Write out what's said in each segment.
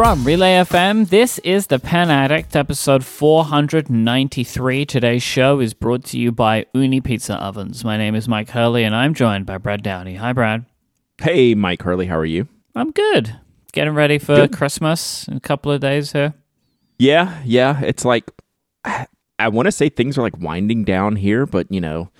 From Relay FM, this is The Pen Addict, episode 493. Today's show is brought to you by Ooni Pizza Ovens. My name is Myke Hurley, and I'm joined by Brad Dowdy. Hi, Brad. Hey, Myke Hurley, how are you? I'm good. Getting ready for Good. Christmas in a couple of days here. Yeah, yeah. It's like I want to say things are like winding down here, but you know,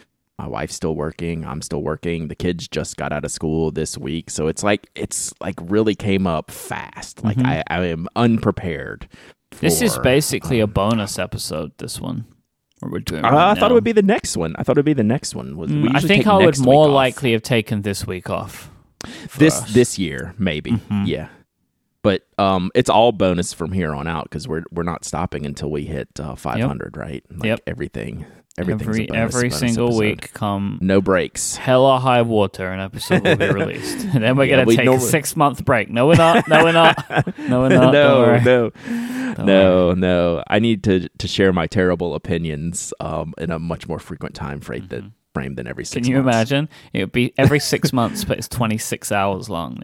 my wife's still working. I'm still working. The kids just got out of school this week, so it's like it's like really came up fast. Like I, I am unprepared. Mm-hmm. This is for- basically a bonus episode, this one. We're doing Uh, right I thought it would be the next one. I thought it would be the next one. Mm, I think I would more likely have taken this week off. this us. this year maybe. Mhm. Yeah. But um, it's all bonus from here on out because we're we're not stopping until we hit uh, 500, right? Like Yep. everything, every every single episode. week come no breaks. hell or high water, an episode will be released. and then we're Yeah, gonna we take know- a six month break. No, we're not. No, we're not. No, we're not. No, no, Don't no, no. I need to to share my terrible opinions um, in a much more frequent time frame than frame than every Mm-hmm. Can you months. imagine? It would be every six months, but it's 26 hours long.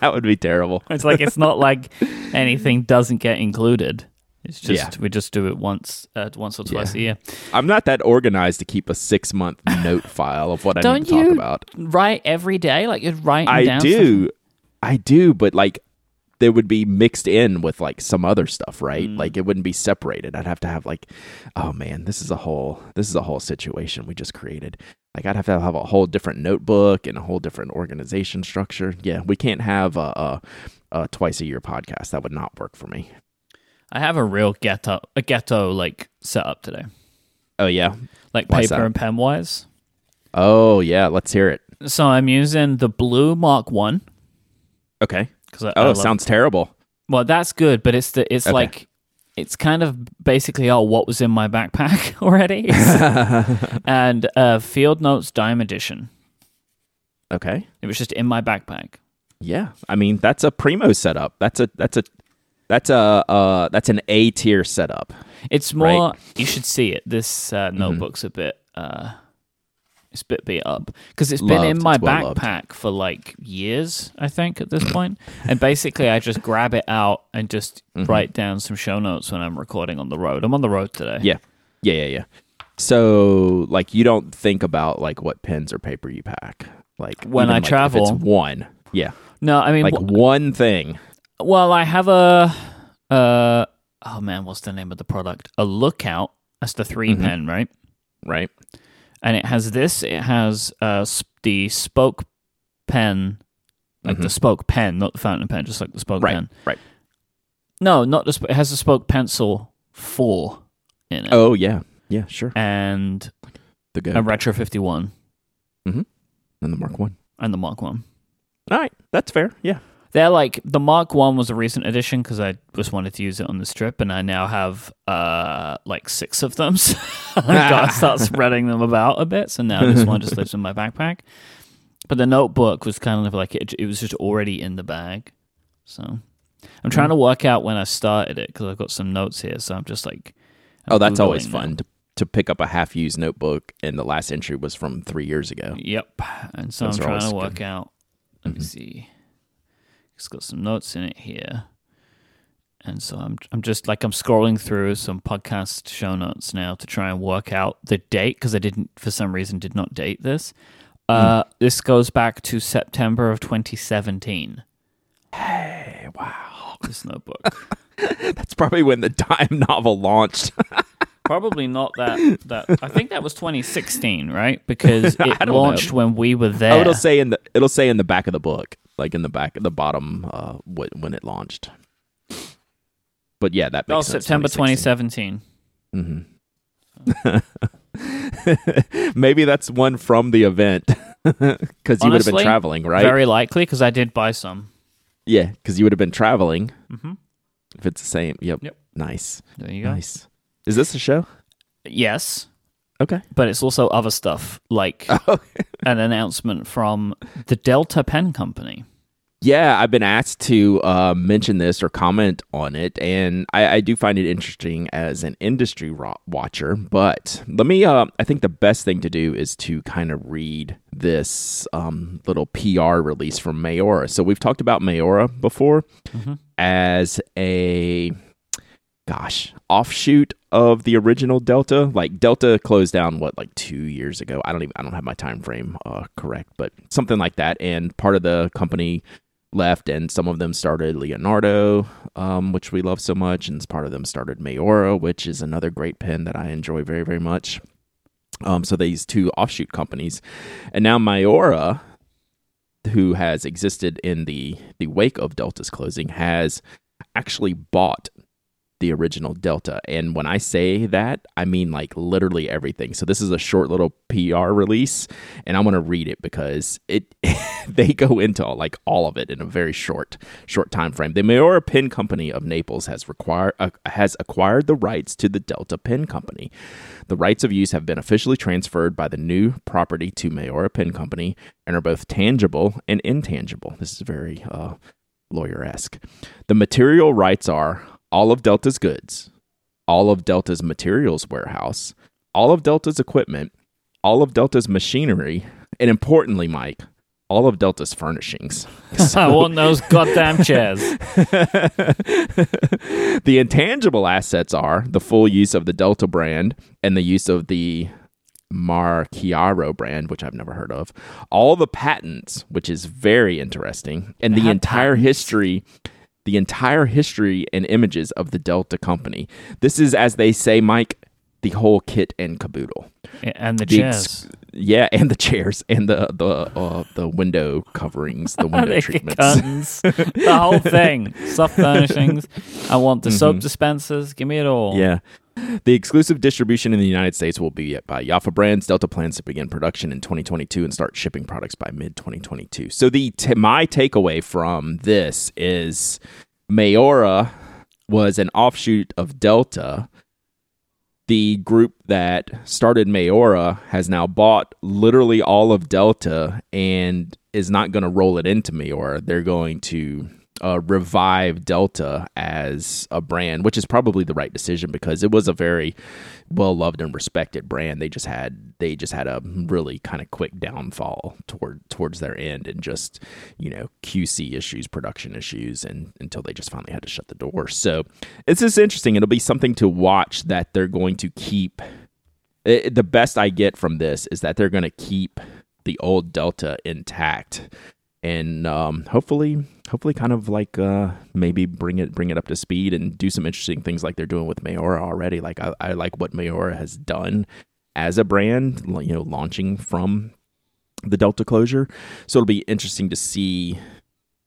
That would be terrible. It's like, it's not like anything doesn't get included. It's just, Yeah. we just do it once, uh, once or twice Yeah. a year. I'm not that organized to keep a six month note file of what I Don't need to talk about. write every day? Like you're writing I do, I do, but like they would be mixed in with like some other stuff, right? Mm. Like it wouldn't be separated. I'd have to have like, oh man, this is a whole this is a whole situation we just created. Like I'd have to have a whole different notebook and a whole different organization structure. Yeah, we can't have a, a, a twice a year podcast. That would not work for me. I have a real ghetto, a ghetto like setup today, Oh yeah. like Why's paper that? and pen wise. Oh yeah. Let's hear it. So I'm using the blue Mark One Okay. because Oh, sounds terrible. well. That's good, but it's the it's Okay. like it's kind of basically oh what was in my backpack already, and uh, Field Notes Dime Edition. Okay. It was just in my backpack. Yeah, I mean that's a primo setup. That's a that's a that's a uh that's an A tier setup. It's Right. more you should see it. This uh, Mm-hmm. notebook's a bit uh, it's a bit beat up because it's been in my well loved. backpack for like years. I think at this point, and basically I just grab it out and just Mm-hmm. write down some show notes when I'm recording on the road. I'm on the road today. Yeah, yeah, yeah, yeah. So like you don't think about like what pens or paper you pack. Like When I like, travel- it's one. Yeah, No, I mean, like w- one thing. Well, I have a uh oh man, what's the name of the product? A lookout. That's the 3 Mhm. pen, right? Right. and it has this. It has uh, sp- the spoke pen, like the Mhm. spoke pen, not the fountain pen, just like the spoke Right. pen. Right. No, not the. Sp- it has the spoke pencil four in it, Oh yeah. Yeah. Sure. and The good a retro fifty one Mm-hmm. and the Mark One. and the Mark one. All right. That's fair. Yeah. They're like the Mark One was a recent addition because I just wanted to use it on the strip, and I now have uh like six of them. So I gotta start spreading them about a bit. So now this one just lives in my backpack. But the notebook was kind of like it, it was just already in the bag. So I'm trying to work out when I started it because I've got some notes here. So I'm just like, I'm Oh, that's always fun to to pick up a half used notebook, and the last entry was from three years ago. Yep. And so Those I'm trying to work good. out. Let me Mhm. see. It's got some notes in it here. And so I'm I'm just like I'm scrolling through some podcast show notes now to try and work out the date because I didn't for some reason did not date this. Uh, this goes back to September of 2017. Hey, wow. This notebook. That's probably when the dime novel launched. Probably not that that I think that was 2016, right? Because it don't know. launched when we were there. Oh, it'll say in the it'll say in the back of the book, like in the back at the bottom, uh, when it launched. But yeah, that makes oh, sense. September 2016. 2017. Mhm. Maybe that's one from the event because you would have been traveling, right? Very likely because I did buy some. yeah, because you would have been traveling. Mhm. If it's the same, yep. Yep. Nice, There you go. nice. Is this a show? Yes, Okay. but it's also other stuff like Oh. an announcement from the Delta Pen Company. Yeah, I've been asked to uh, mention this or comment on it, and I, I do find it interesting as an industry ro- watcher. But let me, uh, I think the best thing to do is to kind of read this um, little PR release from Maiora. So we've talked about Maiora before Mhm. as a gosh offshoot of the original Delta. Like Delta closed down what like two years ago. I don't even I don't have my time frame uh, correct, but something like that. And part of the company left, and some of them started Leonardo, um, which we love so much, and part of them started Maiora, which is another great pen that I enjoy very very much. Um, so these two offshoot companies, and now Maiora, who has existed in the the wake of Delta's closing, has actually bought the original Delta. And when I say that, I mean like literally everything. So this is a short little PR release, and I'm gonna read it because it they go into like all of it in a very short short time frame. The Maiora Pen Company of Naples has required uh, has acquired the rights to the Delta Pen Company. The rights of use have been officially transferred by the new property to Maiora Pen Company and are both tangible and intangible. This is very uh, lawyer esque. The material rights are all of Delta's goods, all of Delta's materials warehouse, all of Delta's equipment, all of Delta's machinery, and importantly, Myke, all of Delta's furnishings. I want those goddamn chairs. the intangible assets are the full use of the Delta brand and the use of the Marchiaro brand, which I've never heard of, all the patents, which is very interesting, and the entire patents? history. The entire history and images of the Delta company. This is, as they say, Myke, the whole kit and caboodle. And the The chairs. ex- yeah, and the chairs and the the uh, the window coverings, the window the treatments. curtains, the whole thing, soft furnishings. I want the soap dispensers. Give me it all. Mm-hmm. Yeah. The exclusive distribution in the United States will be by Yafa Brands. Delta plans to begin production in 2022 and start shipping products by mid 2022. So the t- my takeaway from this is Maiora was an offshoot of Delta. The group that started Maiora has now bought literally all of Delta and is not going to roll it into Maiora. They're going to uh, revive Delta as a brand, which is probably the right decision because it was a very well loved and respected brand. They just had they just had a really kind of quick downfall toward towards their end and just you know QC issues, production issues, and until they just finally had to shut the door. So it's just interesting. It'll be something to watch that they're going to keep. It, the best I get from this is that they're going to keep the old Delta intact and um, hopefully hopefully kind of like uh, maybe bring it bring it up to speed and do some interesting things like they're doing with Maiora already. Like I, I like what Maiora has done as a brand, you know, launching from the Delta closure. So it'll be interesting to see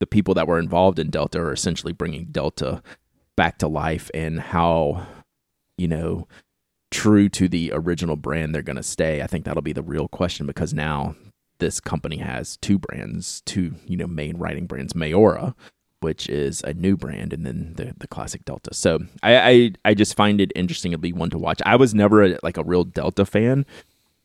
the people that were involved in Delta are essentially bringing Delta back to life and how you know true to the original brand they're going to stay. I think that'll be the real question because now this company has two brands, two you know main writing brands, Maiora, which is a new brand, and then the the classic Delta. So I I, I just find it interesting to be one to watch. I was never a, like a real Delta fan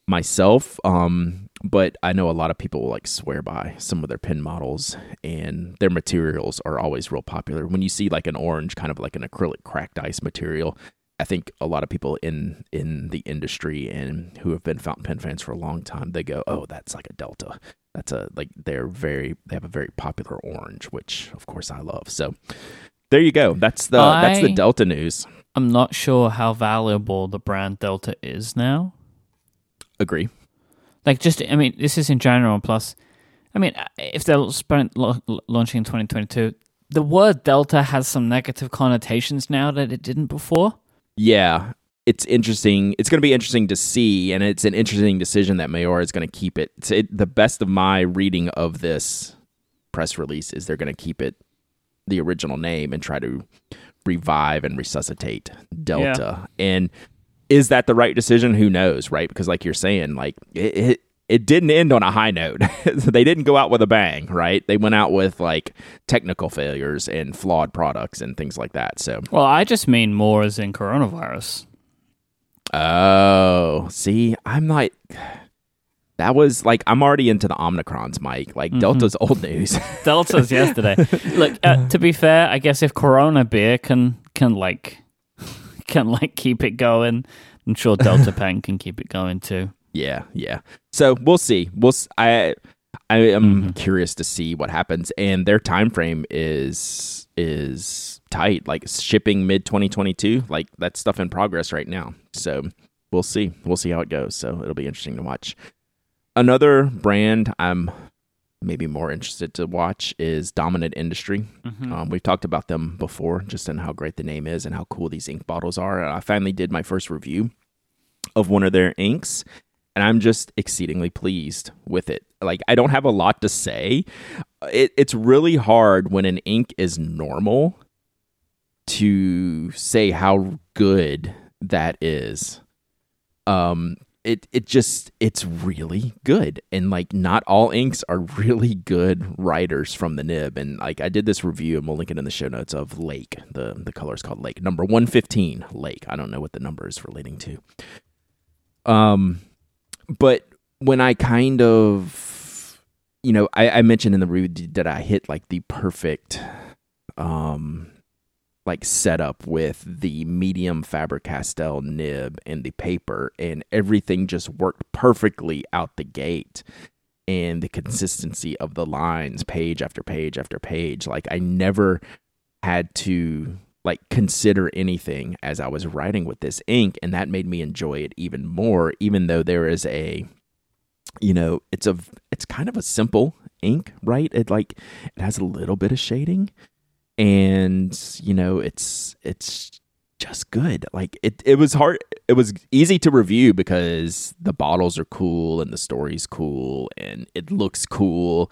myself, um, but I know a lot of people will like swear by some of their pin models, and their materials are always real popular. When you see like an orange, kind of like an acrylic cracked ice material. I think a lot of people in in the industry and who have been fountain pen fans for a long time, they go, "Oh, that's like a Delta." That's a like they're very they have a very popular orange, which of course I love. So there you go. That's the that's the Delta news. I'm not sure how valuable the brand Delta is now. Agree. Like, just I mean, this is in general. Plus, I mean, if they're launching in 2022, the word Delta has some negative connotations now that it didn't before. Yeah, it's interesting. It's going to be interesting to see, and it's an interesting decision that Mayor is going to keep it. It, the best of my reading of this press release is they're going to keep it the original name and try to revive and resuscitate Delta. And is that the right decision? Who knows, right? Because like you're saying, like it. it it didn't end on a high note. they didn't go out with a bang, right? They went out with like technical failures and flawed products and things like that. So, Well, I just mean more as in coronavirus. Oh, see, I'm like, that was like, I'm already into the Omnicrons, Myke. Like, Delta's old news. Delta's yesterday. Look, uh, to be fair, I guess if Corona beer can can like can like keep it going, I'm sure Delta Pen can keep it going too. Yeah, yeah. So we'll see. We'll. s- I I am Mhm. curious to see what happens, and their time frame is is tight. Like shipping mid 2022. Like that stuff in progress right now. So we'll see. We'll see how it goes. So it'll be interesting to watch. Another brand I'm maybe more interested to watch is Dominant Industry. Mhm. Um, we've talked about them before, just in how great the name is and how cool these ink bottles are. And I finally did my first review of one of their inks, and I'm just exceedingly pleased with it. Like, I don't have a lot to say. It, it's really hard when an ink is normal to say how good that is. Um, it it just it's really good and like not all inks are really good writers from the nib and like I did this review and we'll link it in the show notes of Lake the the color is called Lake number 115 Lake I don't know what the number is relating to um but when I kind of you know I, I mentioned in the review that I hit like the perfect um like setup with the medium Faber Castell nib and the paper, and everything just worked perfectly out the gate. And the consistency of the lines, page after page after page, like I never had to like consider anything as I was writing with this ink, and that made me enjoy it even more. Even though there is a, you know, it's a it's kind of a simple ink, right? It like it has a little bit of shading and you know it's it's just good like it it was hard it was easy to review because the bottles are cool and the story's cool and it looks cool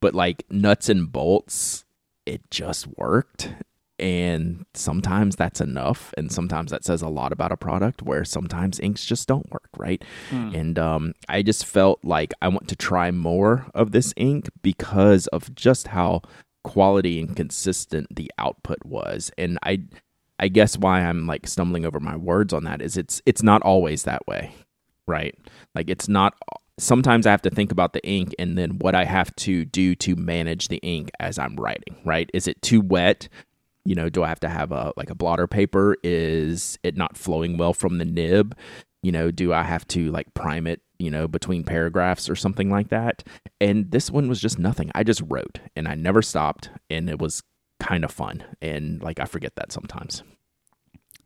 but like nuts and bolts it just worked and sometimes that's enough and sometimes that says a lot about a product where sometimes inks just don't work right Hmm. and um, I just felt like I want to try more of this ink because of just how quality and consistent the output was. And I, I guess why I'm like stumbling over my words on that is it's it's not always that way, right? Like it's not. Sometimes I have to think about the ink and then what I have to do to manage the ink as I'm writing. Right? Is it too wet? You know, do I have to have a like a blotter paper? Is it not flowing well from the nib? you know do i have to like prime it you know between paragraphs or something like that and this one was just nothing i just wrote and i never stopped and it was kind of fun and like i forget that sometimes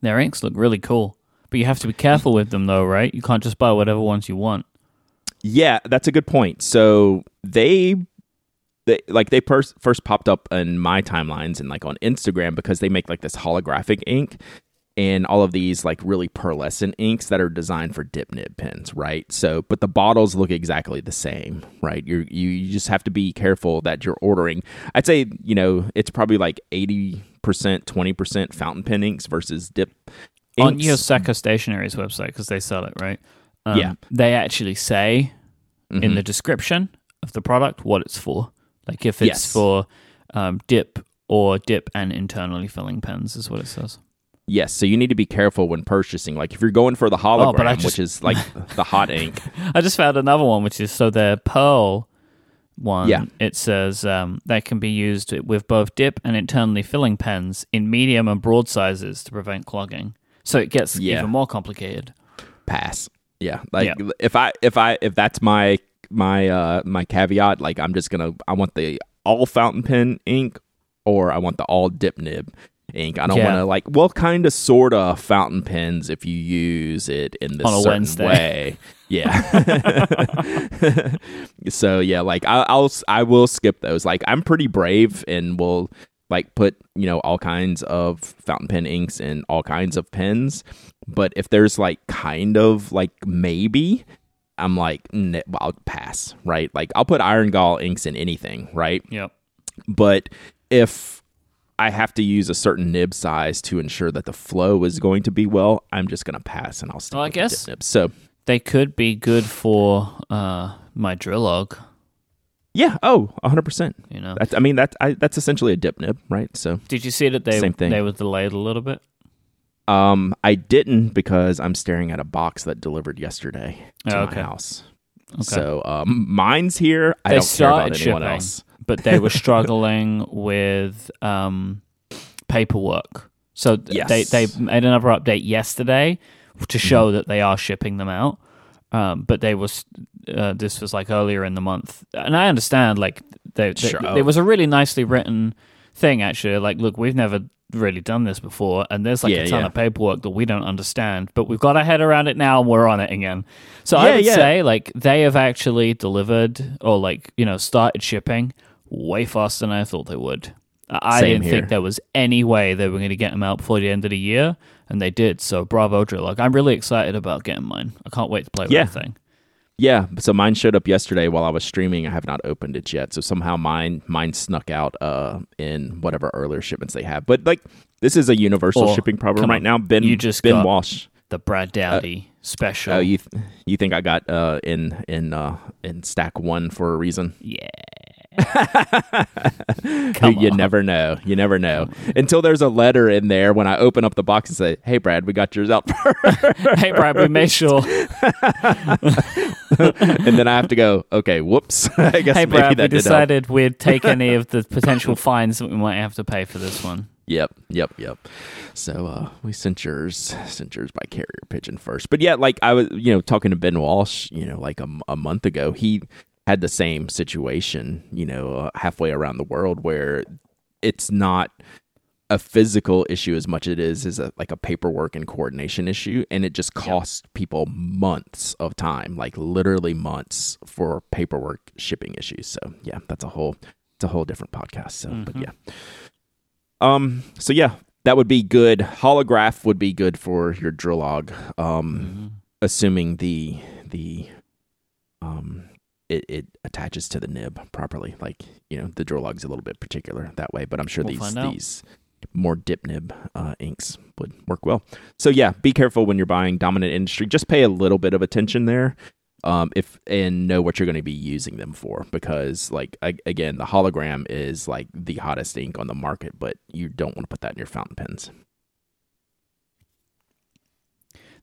Their inks look really cool, but you have to be careful with them, though, right? You can't just buy whatever ones you want. yeah that's a good point so they they like they pers- first popped up in my timelines and like on instagram because they make like this holographic ink and all of these like really pearlescent inks that are designed for dip nib pens, right? So, but the bottles look exactly the same, right? You you just have to be careful that you're ordering. I'd say you know it's probably like eighty percent, twenty percent fountain pen inks versus dip. On inks. Yoseka Stationery's website, because they sell it, right? Um, Yeah. They actually say in Mhm. the description of the product what it's for. Like if it's Yes. for um, dip or dip and internally filling pens, is what it says. yes, so you need to be careful when purchasing. Like if you're going for the hologram, Oh, just- which is like the hot ink. I just found another one, which is so the pearl one. Yeah. It says um, they can be used with both dip and internally filling pens in medium and broad sizes to prevent clogging. So it gets Yeah. even more complicated. pass. Yeah, like Yeah. if I if I if that's my my uh my caveat, like I'm just gonna I want the all fountain pen ink or I want the all dip nib ink. I don't Yeah. want to like well, kind of sort of fountain pens if you use it in this certain Wednesday. way. Yeah. so yeah, like I, I'll I will skip those. Like I'm pretty brave and will like put you know all kinds of fountain pen inks in all kinds of pens but if there's like kind of like maybe i'm like "N- i'll pass right like i'll put iron gall inks in anything right Yep. but if i have to use a certain nib size to ensure that the flow is going to be well i'm just going to pass and i'll stick Well, I guess- nibs. so They could be good for uh, my drill log, yeah oh 100% you know. that's i mean that's I, that's essentially a dip nib right so Did you see that they Same thing. they were delayed a little bit? Um i didn't because i'm staring at a box that delivered yesterday to Oh, my house Okay. So um, mine's here. I They don't care about started anyone shipping. else. but they were struggling with um, paperwork. So Yes. they they made another update yesterday to show that they are shipping them out. Um, but they was uh, this was like earlier in the month, and I understand like they, they, Sure. it was a really nicely written thing actually. Like, look, we've never really done this before, and there's like Yeah, a ton yeah. of paperwork that we don't understand, but we've got our head around it now, and we're on it again. So Yeah, I would say like they have actually delivered or like you know started shipping way faster than I thought they would. I I Same didn't here. think there was any way they were going to get them out before the end of the year, and they did. So bravo, Drill. Like I'm really excited about getting mine. I can't wait to play with Yeah. the thing. Yeah, so mine showed up yesterday while I was streaming. I have not opened it yet, so somehow mine mine snuck out uh, in whatever earlier shipments they have. But like, this is a universal Oh, shipping problem right on. now. Ben You just Ben Walsh. The Brad Dowdy special. Oh, you th- you think I got uh, in in uh, in stack one for a reason? yeah. You on. never know. You never know until there's a letter in there. When I open up the box and say, "Hey, Brad, we got yours out," hey, Brad, we made sure. and then I have to go, "Okay, whoops." I guess hey, Brad, we decided we'd take any of the potential fines that we might have to pay for this one. Yep, yep, yep. So uh, we sent yours, sent yours by carrier pigeon first. But yeah, like I was, you know, talking to Ben Walsh, you know, like a month ago, he had the same situation, you know, uh, halfway around the world where it's not a physical issue as much as it is is a, like a paperwork and coordination issue, and it just costs people months of time, like literally months for paperwork shipping issues. So yeah, that's a whole, it's a whole different podcast. So, but Mhm. yeah. Um. So yeah, that would be good. Holograph would be good for your drill log. Um, assuming the the um it, it attaches to the nib properly. Like you know, the drill log's a little bit particular that way, but I'm sure We'll these these more dip nib uh, inks would work well. So yeah, be careful when you're buying dominant industry. Just pay a little bit of attention there. Um, if and know what you're going to be using them for because like a- again the hologram is like the hottest ink on the market but you don't want to put that in your fountain pens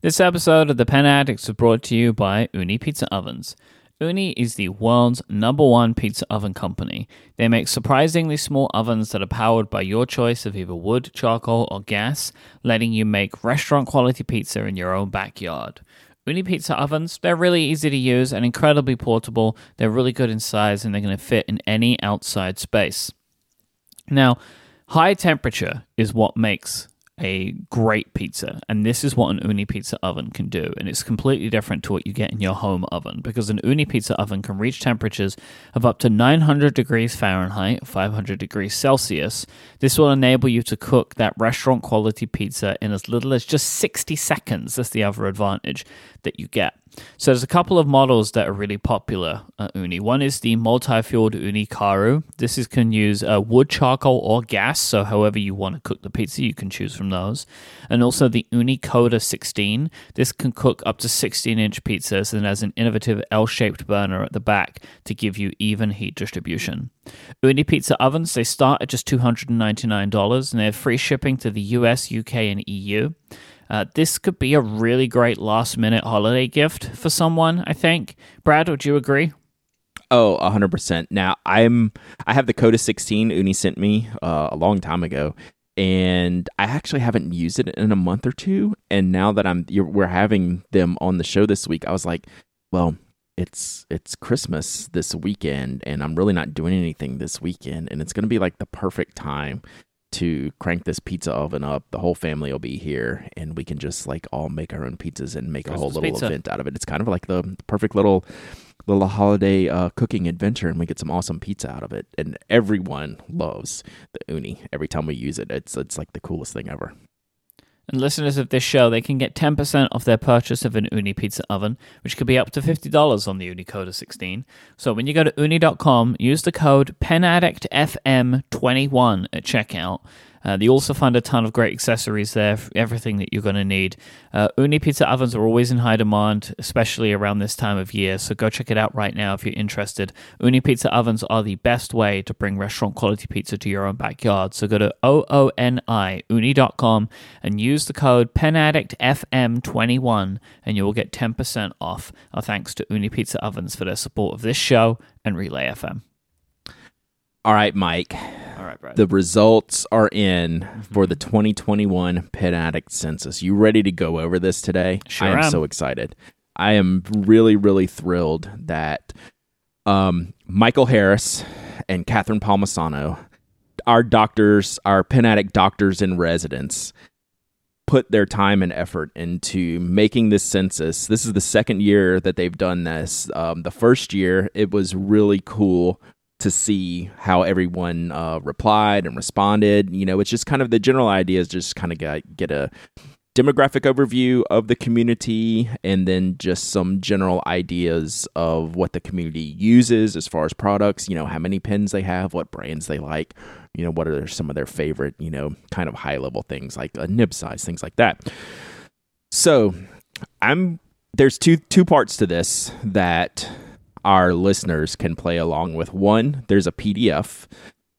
This episode of The Pen Addicts is brought to you by Ooni Pizza Ovens. Ooni is the world's number one pizza oven company. They make surprisingly small ovens that are powered by your choice of either wood, charcoal, or gas, letting you make restaurant quality pizza in your own backyard. Ooni pizza ovens, they're really easy to use and incredibly portable. They're really good in size and they're going to fit in any outside space. Now, high temperature is what makes a great pizza, and this is what an Ooni pizza oven can do. And it's completely different to what you get in your home oven because an Ooni pizza oven can reach temperatures of up to 900 degrees Fahrenheit, 500 degrees Celsius. This will enable you to cook that restaurant quality pizza in as little as just 60 seconds. That's the other advantage that you get. So there's a couple of models that are really popular at Ooni. One is the multi-fueled Ooni Karu. This is can use uh, wood, charcoal, or gas. So however you want to cook the pizza, you can choose from those. And also the Ooni Koda 16. This can cook up to 16-inch pizzas and has an innovative L-shaped burner at the back to give you even heat distribution. Ooni pizza ovens they start at just $299 and they have free shipping to the US, UK, and EU. Uh, this could be a really great last minute holiday gift for someone, I think. Brad, would you agree? Oh, a hundred percent. Now I'm I have the Koda 16 Ooni sent me uh, a long time ago, and I actually haven't used it in a month or two. And now that I'm we're having them on the show this week, I was like, well, it's it's Christmas this weekend, and I'm really not doing anything this weekend, and it's gonna be like the perfect time to crank this pizza oven up. The whole family will be here, and we can just like all make our own pizzas and make a whole little pizza. event out of it. It's kind of like the perfect little little holiday uh, cooking adventure, and we get some awesome pizza out of it. And everyone loves the Ooni. Every time we use it, it's it's like the coolest thing ever. And listeners of this show, they can get 10% off their purchase of an Ooni pizza oven, which could be up to $50 on the Ooni Koda 16. So when you go to ooni.com, use the code PENADDICTFM21 at checkout. Uh, you also find a ton of great accessories there, everything that you're going to need. Uh, Ooni pizza ovens are always in high demand, especially around this time of year. So go check it out right now if you're interested. Ooni pizza ovens are the best way to bring restaurant quality pizza to your own backyard. So go to O-O-N-I, ooni.com, and use the code PENADDICTFM21, and you will get 10% off. Our thanks to Ooni Pizza Ovens for their support of this show and Relay FM. All right, Myke. Right, Brad. The results are in for the 2021 Pen Addict Census. You ready to go over this today? Sure I am, am. so excited. I am really, really thrilled that um, Michael Harris and Catherine Palmisano, our doctors, our pen addict doctors in residence, put their time and effort into making this census. This is the second year that they've done this. Um, the first year, it was really cool to see how everyone uh, replied and responded. You know, it's just kind of the general idea is just kind of get, get a demographic overview of the community and then just some general ideas of what the community uses as far as products, you know, how many pens they have, what brands they like, you know, what are some of their favorite, you know, kind of high level things like a nib size, things like that. So, I'm there's two two parts to this that our listeners can play along with. One, there's a PDF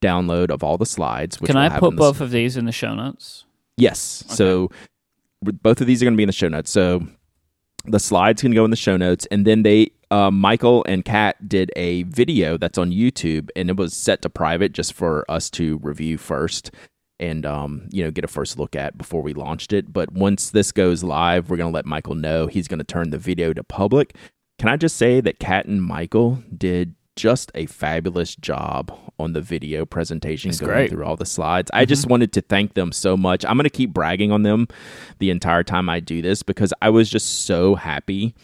download of all the slides. Can I put both of these in the show notes? Yes. Okay. So both of these are going to be in the show notes. So the slides can go in the show notes, and then they uh, Michael and Kat did a video that's on YouTube, and it was set to private just for us to review first and um, you know get a first look at before we launched it. But once this goes live, we're going to let Michael know he's going to turn the video to public. Can I just say that Kat and Michael did just a fabulous job on the video presentation it's going great. through all the slides. Mm-hmm. I just wanted to thank them so much. I'm going to keep bragging on them the entire time I do this because I was just so happy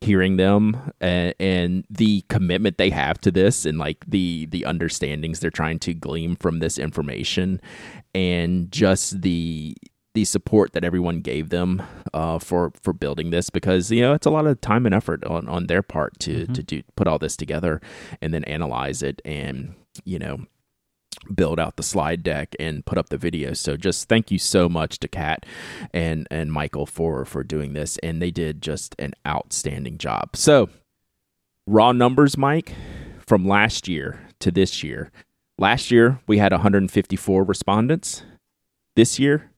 hearing them and, and, the commitment they have to this and like the the understandings they're trying to glean from this information and just the the support that everyone gave them uh, for for building this because you know it's a lot of time and effort on, on their part to mm-hmm. to do put all this together and then analyze it and you know build out the slide deck and put up the video. So just thank you so much to kat and and michael for for doing this and they did just an outstanding job. So raw numbers myke from last year to this year. Last year we had 154 respondents. This year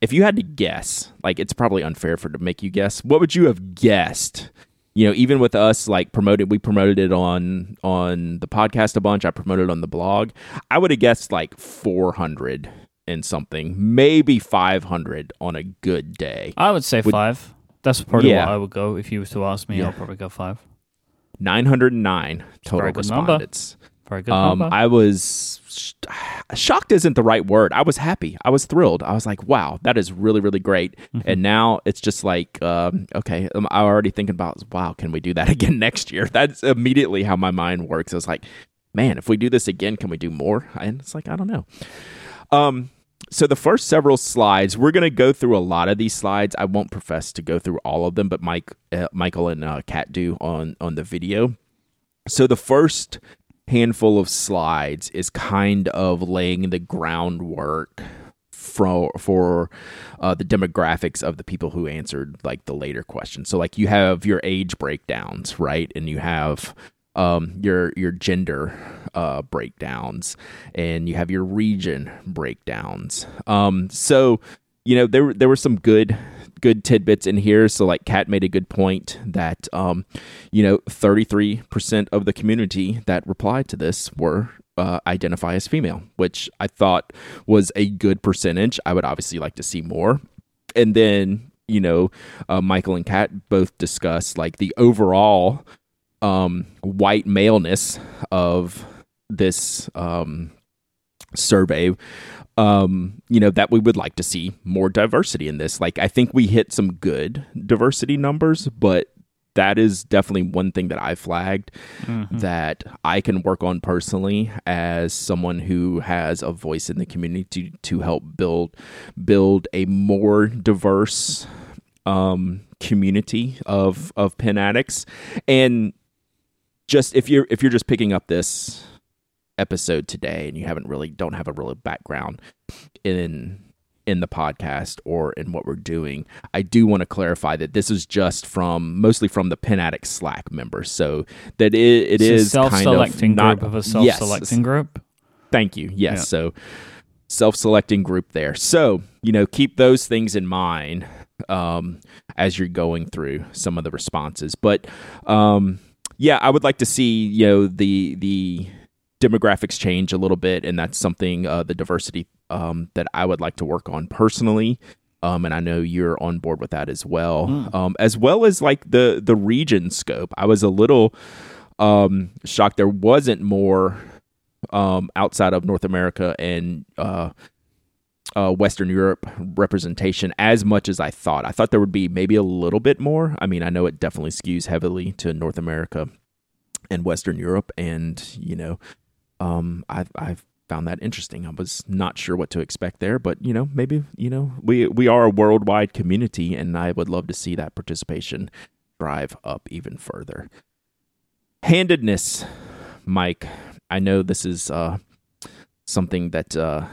if you had to guess, like it's probably unfair for to make you guess, what would you have guessed? You know, even with us like promoted, we promoted it on on the podcast a bunch. I promoted it on the blog. I would have guessed like 400 and something, maybe 500 on a good day. I would say would, five. That's probably yeah. what I would go if you was to ask me. Yeah. I'll probably go five. 909 total respondents. Number. Very good. Um, I was shocked isn't the right word. I was happy. I was thrilled. I was like, wow, that is really, really great. Mm-hmm. And now it's just like, um, okay, I'm already thinking about, wow, can we do that again next year? That's immediately how my mind works. I was like, man, if we do this again, can we do more? And it's like, I don't know. Um, so the first several slides, we're going to go through a lot of these slides. I won't profess to go through all of them, but Mike, uh, Michael, and uh, Kat do on on the video. So the first handful of slides is kind of laying the groundwork for for uh, the demographics of the people who answered like the later questions. So like you have your age breakdowns, right, and you have um, your your gender uh, breakdowns, and you have your region breakdowns. Um, so you know there there were some good good tidbits in here. So, like Kat made a good point that, um, you know, 33% of the community that replied to this were uh, identify as female, which I thought was a good percentage. I would obviously like to see more. And then, you know, uh, Michael and Kat both discussed like the overall um, white maleness of this um, survey um, you know, that we would like to see more diversity in this. Like, I think we hit some good diversity numbers, but that is definitely one thing that I flagged mm-hmm. that I can work on personally as someone who has a voice in the community to, to help build build a more diverse um, community of of pen addicts. And just if you're if you're just picking up this episode today and you haven't really don't have a real background in in the podcast or in what we're doing, I do want to clarify that this is just from mostly from the Pen Addict Slack members. So that it, it is self-selecting kind of group of a self-selecting yes. group. Thank you. Yes. Yeah. So self-selecting group there. So you know, keep those things in mind um, as you're going through some of the responses. But um, yeah, I would like to see you know the the demographics change a little bit, and that's something uh, the diversity um, that I would like to work on personally. Um, and I know you're on board with that as well, Mm. um, as well as like the the region scope. I was a little um, shocked there wasn't more um, outside of North America and uh, uh, Western Europe representation as much as I thought. I thought there would be maybe a little bit more. I mean, I know it definitely skews heavily to North America and Western Europe, and you know, um, I've I've found that interesting. I was not sure what to expect there, but you know, maybe you know, we we are a worldwide community, and I would love to see that participation drive up even further. Handedness, Myke. I know this is uh, something that uh,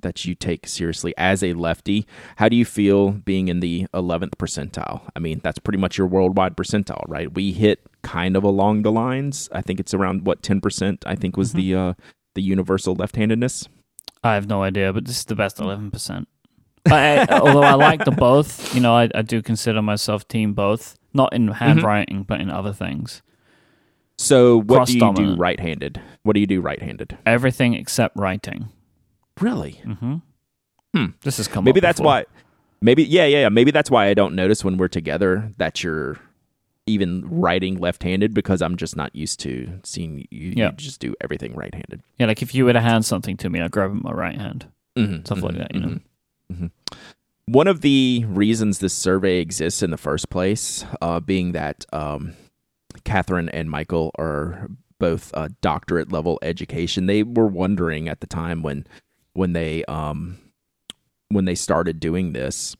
that you take seriously as a lefty. How do you feel being in the 11th percentile? I mean, that's pretty much your worldwide percentile, right? We hit kind of along the lines. I think it's around what 10%. I think was the uh, the universal left-handedness. I have no idea, but this is the best eleven percent. Although I like the both, you know, I, I do consider myself team both, not in handwriting, but in other things. So, what do you do right-handed? What do you do right-handed? Everything except writing. Really? Mm-hmm. Hmm. This has come. maybe that's before. why maybe yeah yeah yeah maybe that's why i don't notice when we're together that you're even writing left-handed because i'm just not used to seeing you, Yeah. you just do everything right-handed Yeah, like if you were to hand something to me, I'd grab it with my right hand. Mhm, Stuff like mhm, that, you know. mhm, mhm. one of the reasons this survey exists in the first place uh, being that um, catherine and michael are both uh, doctorate level education they were wondering at the time when when they um when they started doing this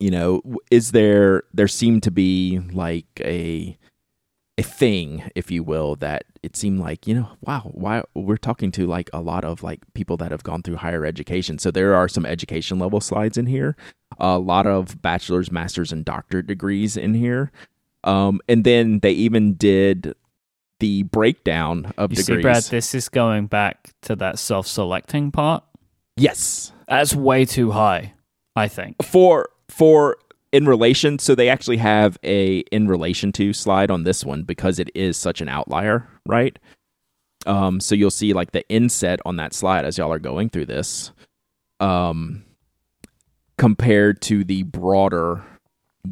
you know is there there seemed to be like a a thing if you will that it seemed like you know wow why we're talking to like a lot of like people that have gone through higher education so there are some education level slides in here a lot of bachelor's masters and doctorate degrees in here um and then they even did the breakdown of You degrees see, Brad, this is going back to that self-selecting part. yes That's way too high, I think. for for in relation so they actually have a in relation to slide on this one because it is such an outlier right um so you'll see like the inset on that slide as y'all are going through this um compared to the broader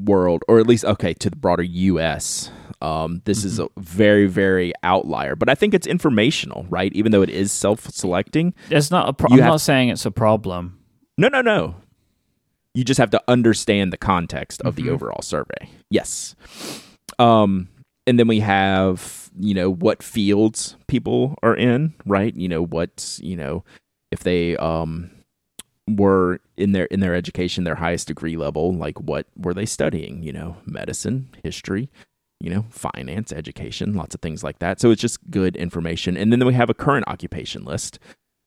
world or at least okay to the broader US um this is a very very outlier but I think it's informational right even though it is self-selecting It's not a pro- i'm not saying it's a problem. No, no, no. You just have to understand the context of the Mhm. overall survey. Yes. Um, and then we have, you know, what fields people are in, right? You know, what, you know, if they um were in their in their education, their highest degree level, like what were they studying? You know, medicine, history, you know, finance, education, lots of things like that. So it's just good information. And then we have a current occupation list,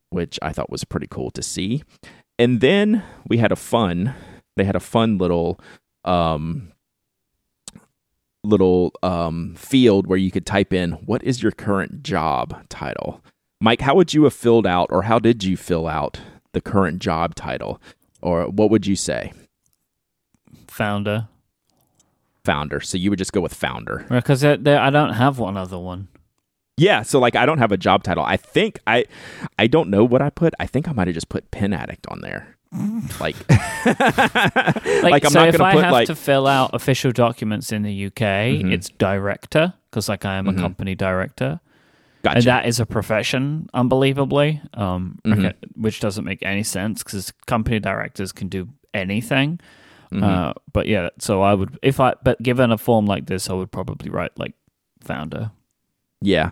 which I thought was pretty cool to see. And then we had a fun, they had a fun little um little um field where you could type in what is your current job title. Myke, how would you have filled out or how did you fill out the current job title? Or what would you say? Founder, Founder. So you would just go with founder. because I don't have one other one. Yeah, so like I don't have a job title. I think I I don't know what I put. I think I might have just put pen addict on there. Like Like, I'm so not if gonna I put have like to fill out official documents in the UK, Mhm. it's director because like I am Mhm. a company director, gotcha. and that is a profession, unbelievably, um, Mhm. okay, which doesn't make any sense because company directors can do anything. Mhm. Uh, but yeah, so I would if I but given a form like this, I would probably write like founder. Yeah.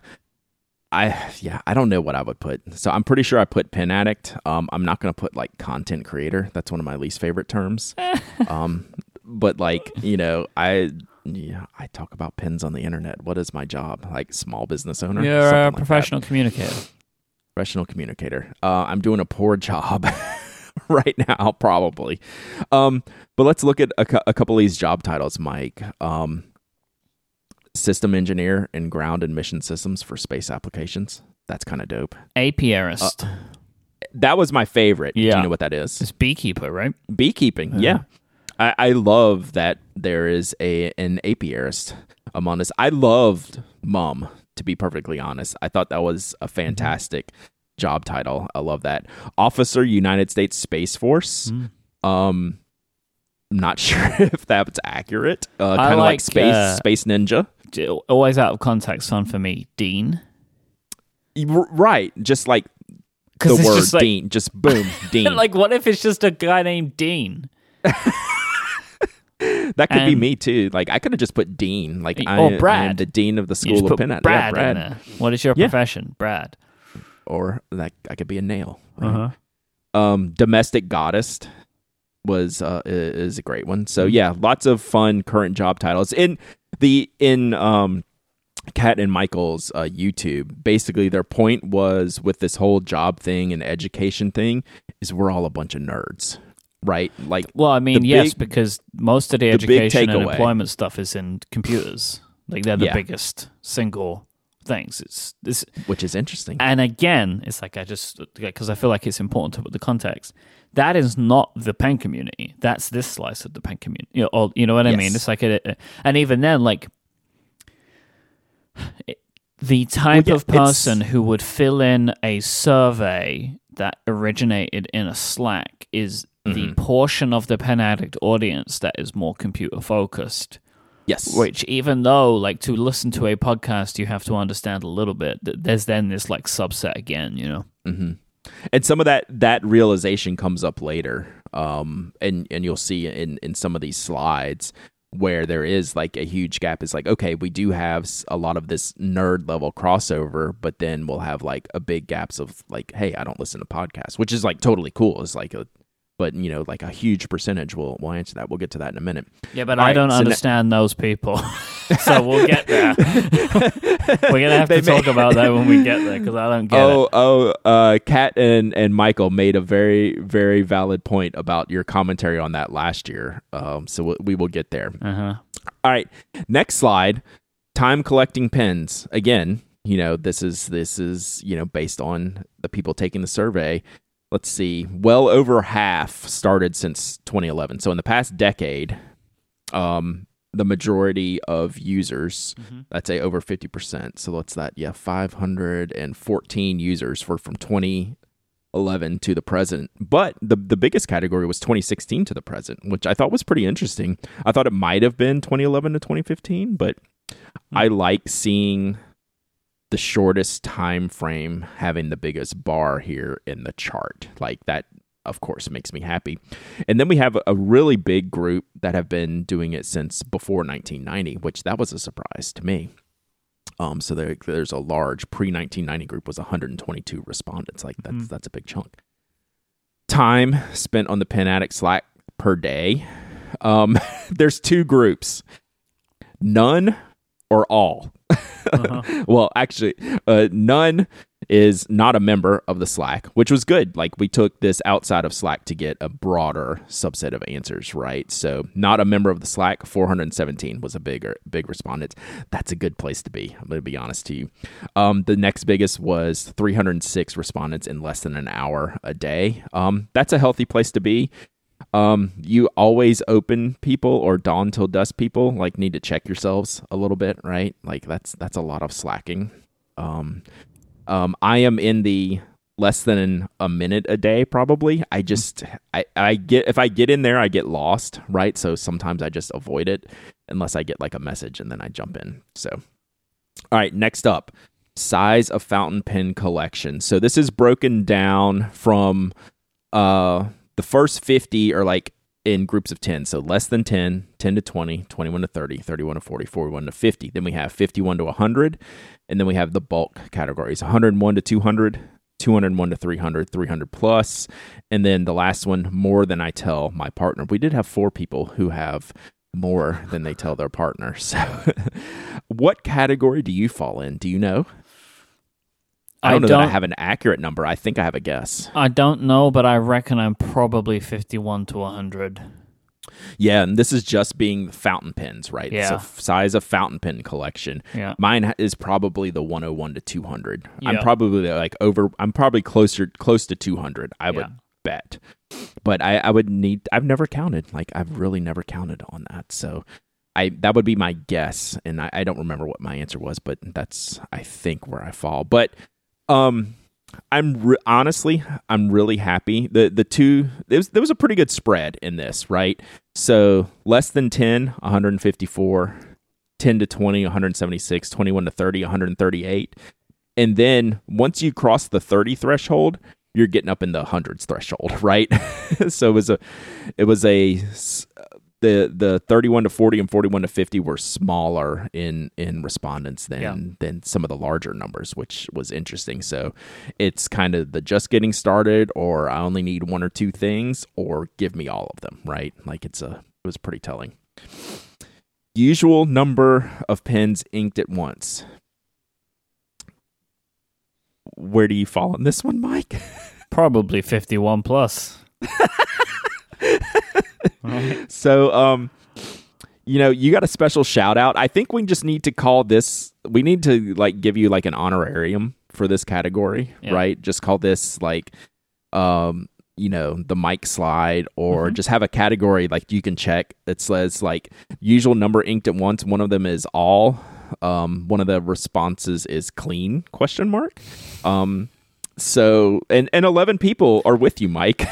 I yeah, I don't know what I would put. So I'm pretty sure I put pen addict. Um I'm not gonna put like content creator. That's one of my least favorite terms. um but like, you know, I yeah, I talk about pens on the internet. What is my job? Like small business owner? You're a like that. professional communicator. professional communicator. Uh, I'm doing a poor job right now, probably. Um, but let's look at a, a couple of these job titles, Myke. Um, system engineer in ground and mission systems for space applications. That's kind of dope. Apiarist. That was my favorite. Do Yeah. you know what that is? it's beekeeper, right? Beekeeping. Yeah. I, I love that there is a an apiarist among us. I loved Mum, to be perfectly honest. I thought that was a fantastic job title. I love that. Officer, United States Space Force. Mm. Um, I'm not sure if that's accurate. Uh, kind of like, like, Space uh, Space Ninja. Always out of context fun for me. Dean. Right, just like the it's word just like, Dean, just boom, Dean. like, what if it's just a guy named Dean? that could be me too. Like I could have just put Dean. Like Or I, I am the dean of the school of Penn. Brad, yeah, Brad. there. What is your Yeah. profession? Brad. Or like I could be a nail. right? Uh-huh. um domestic goddess was uh is a great one so Mm-hmm. yeah lots of fun current job titles in the in um kat and michael's uh youtube basically their point was with this whole job thing and education thing is we're all a bunch of nerds right like Well, I mean, yes, big- because most of the, the education and employment stuff is in computers. Like they're the Yeah. biggest single things. It's this, which is interesting and again, it's like I just because I feel like it's important to put the context. That is not the pen community. That's this slice of the pen community. You know, or, you know what I mean? It's like, a, and even then, like it- the type yeah, of person who would fill in a survey that originated in a Slack is the Mhm. portion of the pen addict audience that is more computer focused. Yes Which, even though, like, to listen to a podcast, you have to understand a little bit. th- There's then this like subset again, you know. hmm And some of that that realization comes up later, um, and and you'll see in in some of these slides where there is like a huge gap. Is like okay, we do have a lot of this nerd level crossover, but then we'll have like a big gaps of like, hey, I don't listen to podcasts, which is like totally cool. It's like a but you know, like a huge percentage will will answer that. We'll get to that in a minute. Yeah, but All I right, don't so understand those people. so we'll get there. We're gonna have They to talk about that when we get there because I don't get oh, it. oh, uh, Kat and, and Michael made a very, very valid point about your commentary on that last year. Um, so we, we will get there. Uh huh. All right, next slide. Time collecting pens. Again, you know this is this is you know based on the people taking the survey. Let's see. Well over half started since 2011. So in the past decade, um, the majority of users, Mhm. I'd say over 50%. So what's that? Yeah, 514 users were from 2011 to the present. But the the biggest category was 2016 to the present, which I thought was pretty interesting. I thought it might have been 2011 to 2015, but I like seeing the shortest time frame having the biggest bar here in the chart. Like that of course makes me happy. And then we have a really big group that have been doing it since before 1990, which that was a surprise to me. Um, so there, there's a large pre 1990 group was 122 respondents. Like that's Mhm. that's a big chunk. Time spent on the Pen Addict Slack per day. Um, there's two groups, none or all. Uh-huh. well, actually, uh, none is not a member of the Slack, which was good. Like we took this outside of Slack to get a broader subset of answers, right? So, not a member of the Slack, 417 was a bigger big respondent. That's a good place to be. I'm going to be honest to you. Um, the next biggest was 306 respondents in less than an hour a day. Um, that's a healthy place to be um you always open people or dawn till dusk people like need to check yourselves a little bit right? Like that's that's a lot of slacking. Um um i am in the less than a minute a day probably. I just i i get if i get in there i get lost right? So sometimes i just avoid it unless i get like a message and then i jump in. So all right next up size of fountain pen collection. So this is broken down from uh the first 50 are like in groups of 10 so less than 10 10 to 20 21 to 30 31 to 40 41 to 50 then we have 51 to 100 and then we have the bulk categories 101 to 200 201 to 300 300 plus. And then the last one more than i tell my partner. We did have four people who have more than they tell their partner. So what category do you fall in? Do you know I don't know that I have an accurate number. I think I have a guess. I don't know, but I reckon I'm probably 51 to 100. Yeah, and this is just being fountain pens, right? Yeah. So size of fountain pen collection. Yeah. Mine is probably the 101 to 200. I'm probably like over. I'm probably closer close to 200. I would bet, but I, I would need. I've never counted. Like I've really never counted on that. So I that would be my guess, and I, I don't remember what my answer was, but that's I think where I fall. But um, I'm re- honestly, I'm really happy. The the two there was, there was a pretty good spread in this, right? So less than 10, 154, 10 to 20, 176, 21 to 30, 138. And then once you cross the 30 threshold, you're getting up in the hundreds threshold, right? so it was a it was a the the 31 to 40 and 41 to 50 were smaller in in respondents than Yeah. than some of the larger numbers which was interesting. So it's kind of the just getting started or i only need one or two things or give me all of them right? Like it's a it was pretty telling. Usual number of pens inked at once. Where do you fall on this one myke? Probably 51 plus. Right. So, um, you know, you got a special shout out. I think we just need to call this. We need to like give you like an honorarium for this category, Yeah. right? Just call this like, um, you know, the Myke slide, or Mhm. just have a category like you can check that says like usual number inked at once. One of them is all. Um, one of the responses is clean question mark. Um, so and and eleven people are with you, Myke,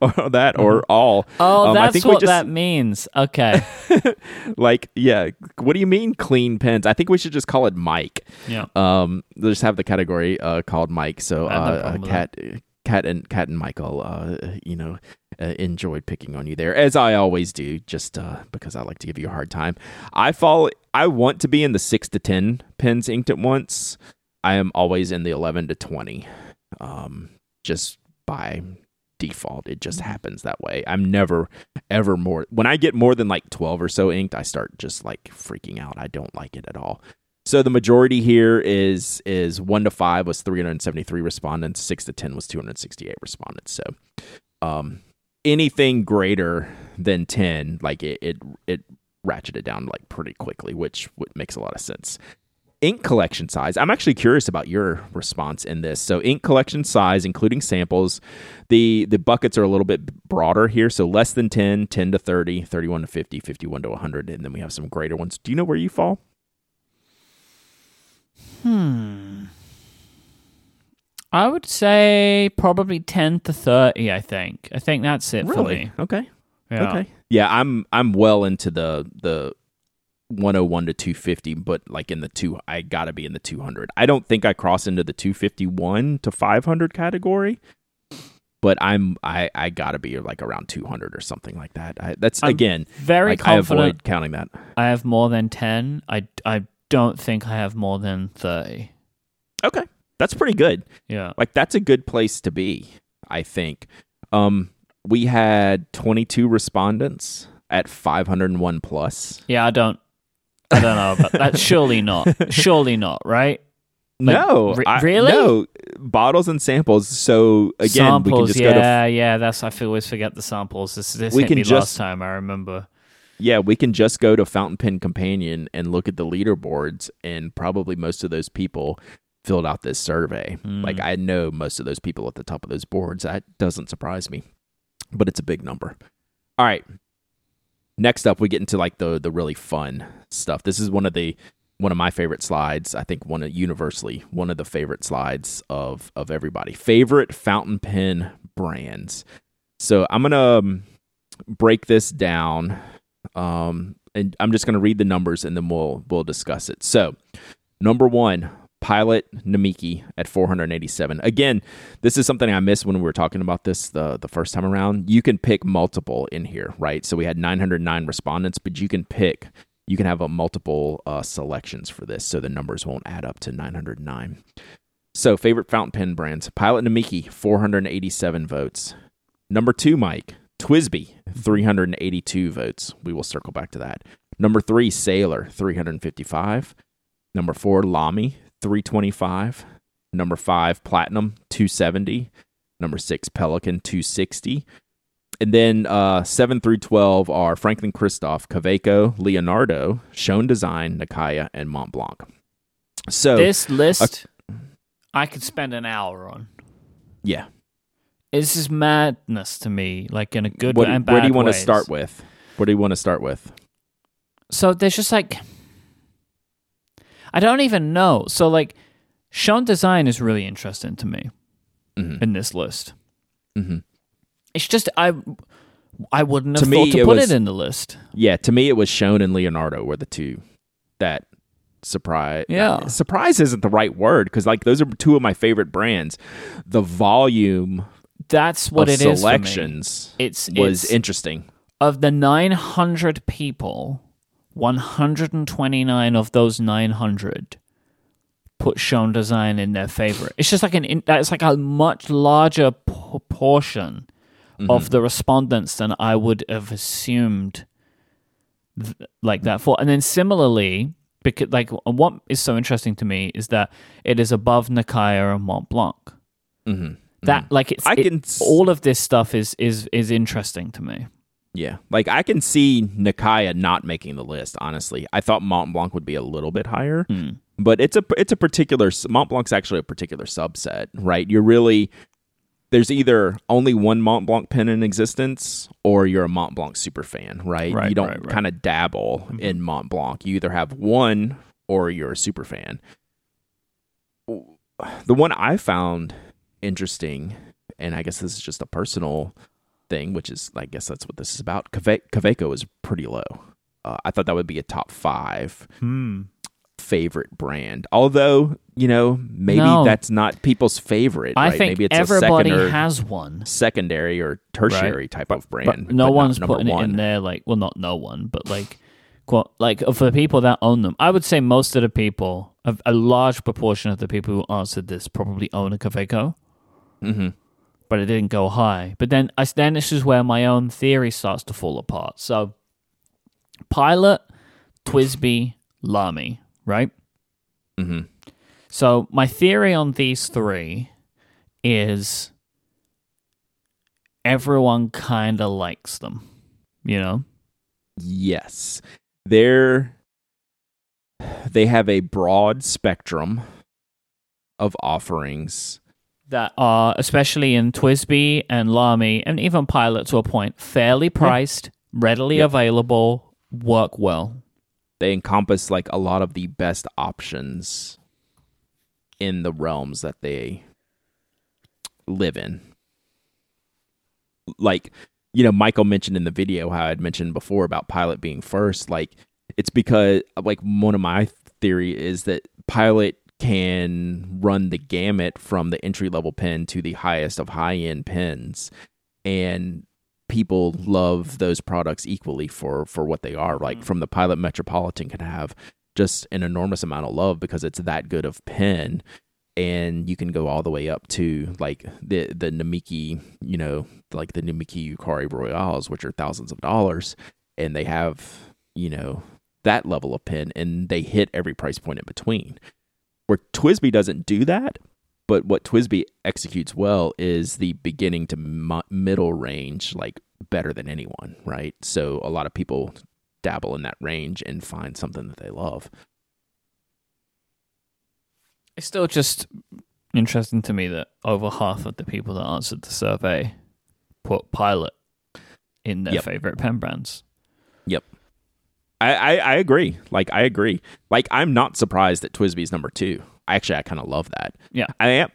or that or all. Oh, Um, I that's think what just- that means. Okay. like yeah what do you mean clean pens i think we should just call it myke yeah. um they'll just have the category uh called myke so I no uh, uh Kat Kat and Kat and michael uh you know uh, enjoyed picking on you there as i always do just uh because i like to give you a hard time i fall i want to be in the six to ten pens inked at once i am always in the 11 to 20 um just by default. It just happens that way. I'm never ever more when i get more than like 12 or so inked i start just like freaking out. I don't like it at all. So the majority here is is 1 to 5 was 373 respondents 6 to 10 was 268 respondents. So um anything greater than 10 like it it, it ratcheted down like pretty quickly which, which makes a lot of sense ink collection size i'm actually curious about your response in this so ink collection size including samples the the buckets are a little bit broader here so less than 10 10 to 30 31 to 50 51 to 100 and then we have some greater ones do you know where you fall Hmm. I would say probably 10 to 30, I think. I think that's it for me. okay Yeah. okay yeah i'm i'm well into the the 101 to 250 but like in the two i gotta be in the 200 i don't think i cross into the 251 to 500 category but i'm i i gotta be like around 200 or something like that I, that's I'm again Very like i confident avoid counting that I have more than 10. I, I don't think I have more than 30. okay that's pretty good Yeah. like that's a good place to be i think um we had 22 respondents at 501 plus Yeah, I don't. I don't know, but that's surely not. Surely not, right? Like, no I- really? no bottles and samples so again samples, we can just go to yeah, yeah. That's I always forget the samples. This, this We hit can me just- last time. I remember. yeah we can just go to fountain pen companion and look at the leaderboards and probably most of those people filled out this survey Mm. like i know most of those people at the top of those boards that doesn't surprise me but it's a big number all right next up we get into like the the really fun stuff. This is one of the one of my favorite slides i think one of universally one of the favorite slides of of everybody. Favorite fountain pen brands. So i'm gonna um, break this down um and i'm just gonna read the numbers and then we'll we'll discuss it. So number one pilot namiki at 487 again this is something I missed when we were talking about this the the first time around. You can pick multiple in here, right? So we had 909 respondents, but you can pick you can have a multiple uh, selections for this, so the numbers won't add up to 909. So favorite fountain pen brands: Pilot Namiki, 487 votes. Number two, Mike TWSBI, 382 votes. We will circle back to that. Number three, Sailor, 355. Number four, Lamy, 325. Number five, Platinum, 270. Number six, Pelikan, 260. And then uh, 7 through 12 are Franklin Christoph, Kaweco, Leonardo, Schon Design, Nakaya, and Mont Blanc. So, this list, I could spend an hour on. yeah. This is madness to me, like in a good What, and bad where do you want to start with? What do you want to start with? So there's just like I don't even know. So like Schon design is really interesting to me Mhm. in this list. Mhm. It's just I I wouldn't To have me, thought to it put was- it in the list. Yeah, to me, it was Schon and Leonardo were the two that surprise. Yeah. surprise isn't the right word because like those are two of my favorite brands. The volume That's what it is for me. selections It's was it's, interesting. of the 900 people, 129 of those 900 put Schon design in their favorite. It's just like an it's like a much larger proportion Mm-hmm. of the respondents than I would have assumed th- like that for. And then similarly, because like what is so interesting to me is that it is above Nakaya and Mont Blanc. hmm That like it's I it- can s- all of this stuff is is is interesting to me. Yeah, like I can see Nakaya not making the list. Honestly, I thought Mont Blanc would be a little bit higher, Hmm. but it's a it's a particular Mont Blanc's actually a particular subset, right? You're really there's either only one Mont Blanc pen in existence, or you're a Mont Blanc super fan, right? Right, you don't right, right. kind of dabble in Mont Blanc. You either have one or you're a super fan. The one I found interesting, and I guess this is just a personal thing, which is I guess that's what this is about. Cave- Kaweco is pretty low. Uh, I thought that would be a top five Hmm. favorite brand. Although you know maybe No. that's not people's favorite. I right? think maybe it's everybody a has one. secondary or tertiary type of brand. But no but one's putting one. it in there like well not no one, but like quote like for the people that own them. I would say most of the people a, a large proportion of the people who answered this probably own a Kaweco, hmm but it didn't go high. But then I then this is where my own theory starts to fall apart. So Pilot, TWSBI, Lamy, right? Mm-hmm. So my theory on these three is everyone kind of likes them, you know? Yes, they're they have a broad spectrum of offerings. That are, especially in TWSBI and Lamy, and even Pilot to a point, fairly priced, readily Yep. available, work well. They encompass like a lot of the best options in the realms that they live in. Like, you know, Michael mentioned in the video how I'd mentioned before about Pilot being first. Like, it's because, like, one of my theory is that Pilot can run the gamut from the entry level pen to the highest of high end pens. And people love those products equally for for what they are. Like, mm. from the Pilot Metropolitan can have just an enormous amount of love because it's that good of pen and you can go all the way up to like the the Namiki, you know, like the Namiki Yukari Royales, which are thousands of dollars, and they have you know that level of pen, and they hit every price point in between. Where TWSBI doesn't do that, but what TWSBI executes well is the beginning to mu- middle range, like better than anyone, right? So a lot of people dabble in that range and find something that they love. It's still just interesting to me that over half of the people that answered the survey put Pilot in their Yep. favorite pen brands. I, I, I agree. Like I agree. Like I'm not surprised that TWSBI's number two. Actually, I kind of love that. Yeah. I am.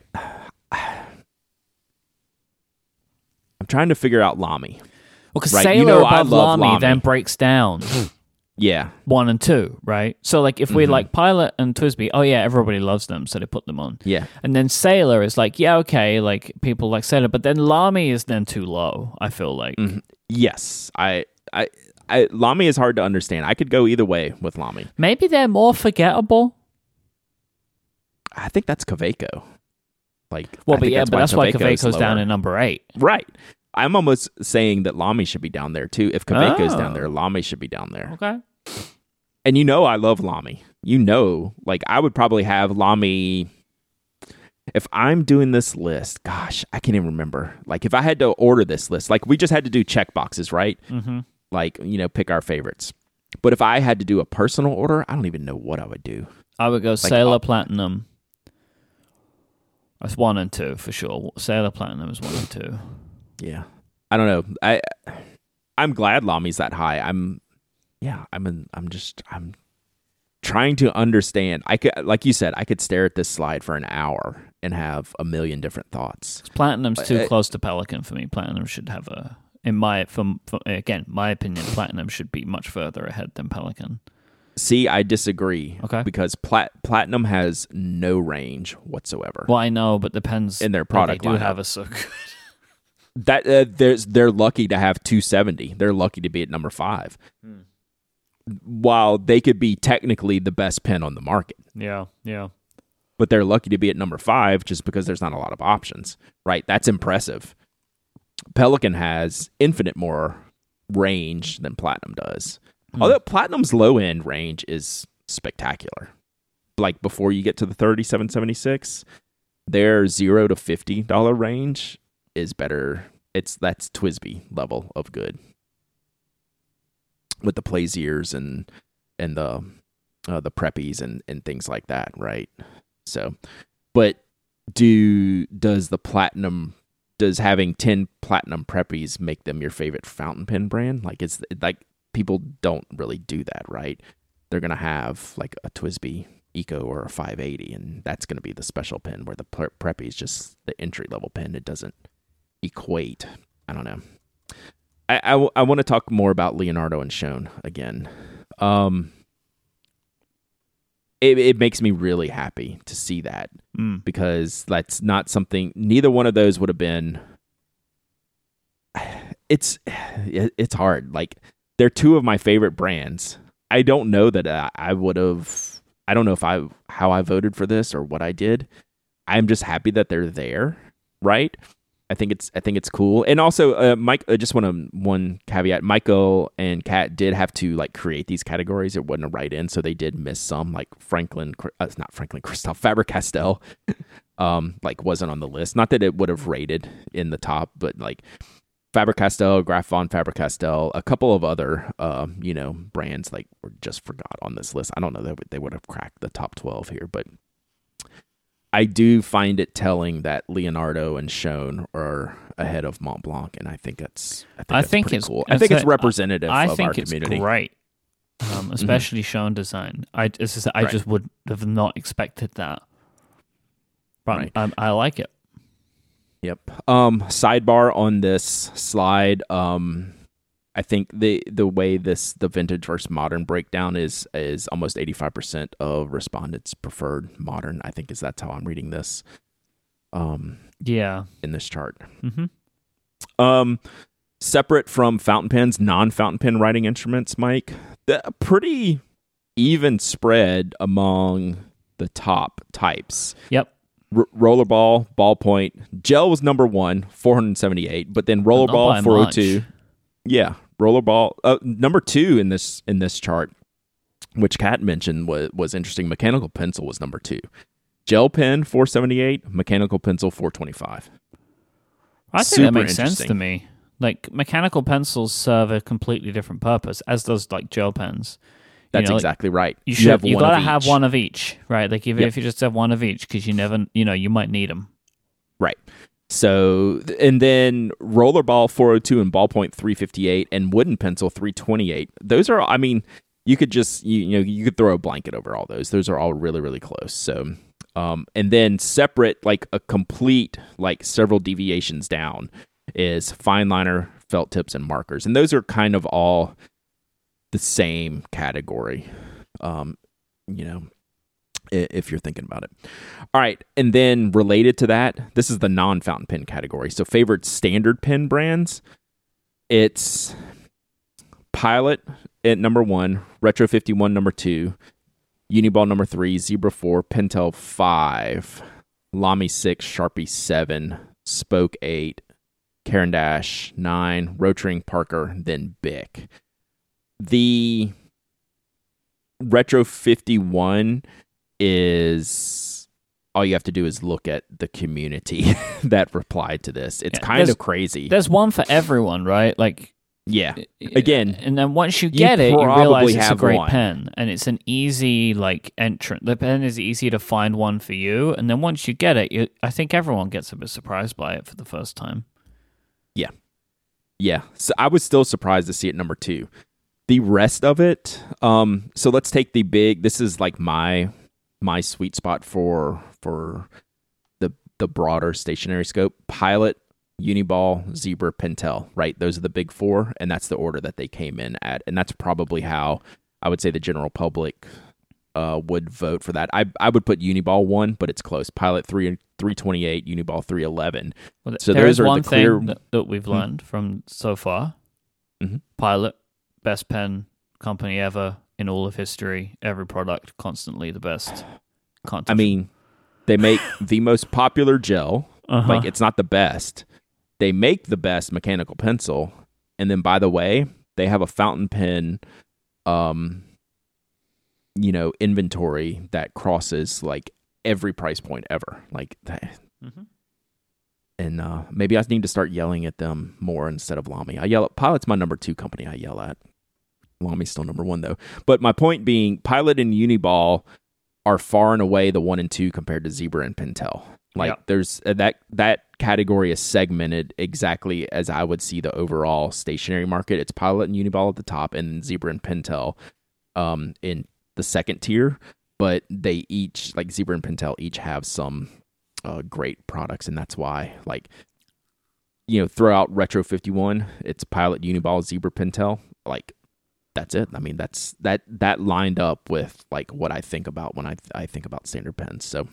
I'm trying to figure out Lamy. Well, because Right, Sailor you know above love Lamy, Lamy. then breaks down Yeah, one and two, right? So, like, if we Mhm. like Pilot and Twisby, oh yeah, everybody loves them, so they put them on. yeah, And then Sailor is like, yeah, okay, like people like Sailor, but then Lamy is then too low. I feel like Mhm. yes. I, I, I. Lamy is hard to understand. I could go either way with Lamy. maybe they're more forgettable. I think that's Kaweco. Like, Well, I but yeah, but that's why Kaweco's Kaweco's down in number eight. Right. I'm almost saying that Lamy should be down there too. If Kaweco's down Oh. there, Lamy should be down there. Okay. And you know I love Lamy. You know, like I would probably have Lamy if I'm doing this list, gosh, I can't even remember. Like if I had to order this list, like we just had to do check boxes, right? Mm-hmm. Like, you know, pick our favorites. But if I had to do a personal order, I don't even know what I would do. I would go Sailor uh, Platinum. That's one and two for sure. Sailor Platinum is one and two. Yeah. I don't know. I I'm glad Lamy's that high. I'm yeah, I'm in, I'm just I'm trying to understand. I could, like you said, I could stare at this slide for an hour and have a million different thoughts. Platinum's too Uh, close to Pelikan for me. Platinum should have a, in my, from, from again, my opinion, Platinum should be much further ahead than Pelikan. See, I disagree. Okay. Because plat- platinum has no range whatsoever. Well, I know, but depends. In their product they do lineup. have a so good. that uh, there's they're lucky to have 270. They're lucky to be at number five. Hmm. While they could be technically the best pen on the market, Yeah, yeah. but they're lucky to be at number five just because there's not a lot of options. Right? That's impressive. Pelikan has infinite more range than Platinum does. Hmm. Although Platinum's low end range is spectacular. Like before you get to the 3776, their 0 to $50 range is better. It's that's TWSBI level of good. With the Plaisirs and and the uh, the preppies and and things like that, right? So, but do does the platinum does having 10 platinum preppies make them your favorite fountain pen brand? Like it's like people don't really do that, right? They're going to have like a TWSBI Eco or a 580 and that's going to be the special pen where the pre- preppy is just the entry level pen. It doesn't equate. I don't know. I I want to talk more about Leonardo and Schon again. Um, it, it makes me really happy to see that Mm. because that's not something neither one of those would have been it's it's hard. Like they're two of my favorite brands. I don't know that i, I would have i don't know if i how i voted for this or what i did. I'm just happy that they're there right i think it's i think it's cool. And also uh, myke i just want to one caveat michael and kat did have to like create these categories. It wasn't a write in so they did miss some like franklin uh, it's not franklin christoph faber castell um like wasn't on the list. Not that it would have rated in the top but like Faber Castell, Graf von Faber Castell, a couple of other, uh, you know, brands like were just forgot on this list. I don't know that they would have cracked the top twelve here, but I do find it telling that Leonardo and Schon are ahead of Mont Blanc, and I think that's I think, I think it's- cool. I think it's representative I of think our it's community. Mm-hmm. great, um, especially Schon design. I just, I Right. just would have not expected that, but Right. I, I like it. Yep. Um, sidebar on this slide. Um, I think the the way this the vintage versus modern breakdown is is almost eighty five percent of respondents preferred modern. I think is that's how I'm reading this. Um, Yeah. in this chart. hmm Um, separate from fountain pens, non fountain pen writing instruments, Myke. The pretty even spread among the top types. Yep. R- rollerball, ballpoint, gel was number one, 478, but then rollerball, 402. much. Yeah, rollerball, uh, number two in this in this chart, which Kat mentioned was was interesting. Mechanical pencil was number two, gel pen 478, mechanical pencil 425. I think Super that makes sense to me. Like mechanical pencils serve a completely different purpose, as does like gel pens. That's know, like, exactly right. You should. have You, one of gotta have one of each, right? Like even Yep. if you just have one of each, because you never, you know, you might need them. Right. So, and then rollerball 402 and ballpoint 358 and wooden pencil 328. Those are, I mean, you could just, you, you know, you could throw a blanket over all those. Those are all really, really close. So, um, and then separate, like a complete, like several deviations down is fine liner, felt tips, and markers. And those are kind of all the same category. Um, you know, if you're thinking about it. All right, and then related to that, this is the non-fountain pen category. So favorite standard pen brands, it's Pilot at number one, Retro 51 number two, Uniball number three, Zebra four, Pentel five, Lamy six, Sharpie seven, Spoke eight, Caran d'Ache nine, Rotring Parker, then Bic. The Retro 51 is all you have to do is look at the community that replied to this. It's Yeah, kind of crazy. There's one for everyone, right? Like Yeah. Again, and then once you get it, you realize it's a great one. pen, and it's an easy like entrant. The pen is easy to find one for you, and then once you get it, you, I think everyone gets a bit surprised by it for the first time. Yeah, yeah. So I was still surprised to see it number two. the rest of it, um, so let's take the big. This is like my my sweet spot for for the the broader stationary scope. Pilot, Uniball, Zebra, Pentel. Right, those are the big four, and that's the order that they came in at, and that's probably how I would say the general public uh, would vote for that. I I would put Uniball one, but it's close. Pilot three three twenty eight, Uniball three eleven. Well, So there those is are the one clear- thing that, we've learned from so far. Mhm. Pilot, best pen company ever in all of history. Every product constantly the best. Can't I mean, they make the most popular gel. uh Like it's not the best. They make the best mechanical pencil, and then by the way, they have a fountain pen, um, you know, inventory that crosses like every price point ever. Like that. Mhm. And uh, maybe I need to start yelling at them more instead of Lamy. I yell at Pilot's my number two company. I yell at. Lamy's still number one though. But my point being, Pilot and Uniball are far and away the one and two compared to Zebra and Pentel. Like Yeah. there's uh, that that category is segmented exactly as I would see the overall stationary market. It's Pilot and Uniball at the top, and Zebra and Pentel um, in the second tier. But they each like Zebra and Pentel each have some uh, great products, and that's why like you know throw out Retro Fifty One. It's Pilot, Uniball, Zebra, Pentel. Like that's it. I mean that's that that lined up with like what I think about when I I think about standard pens. So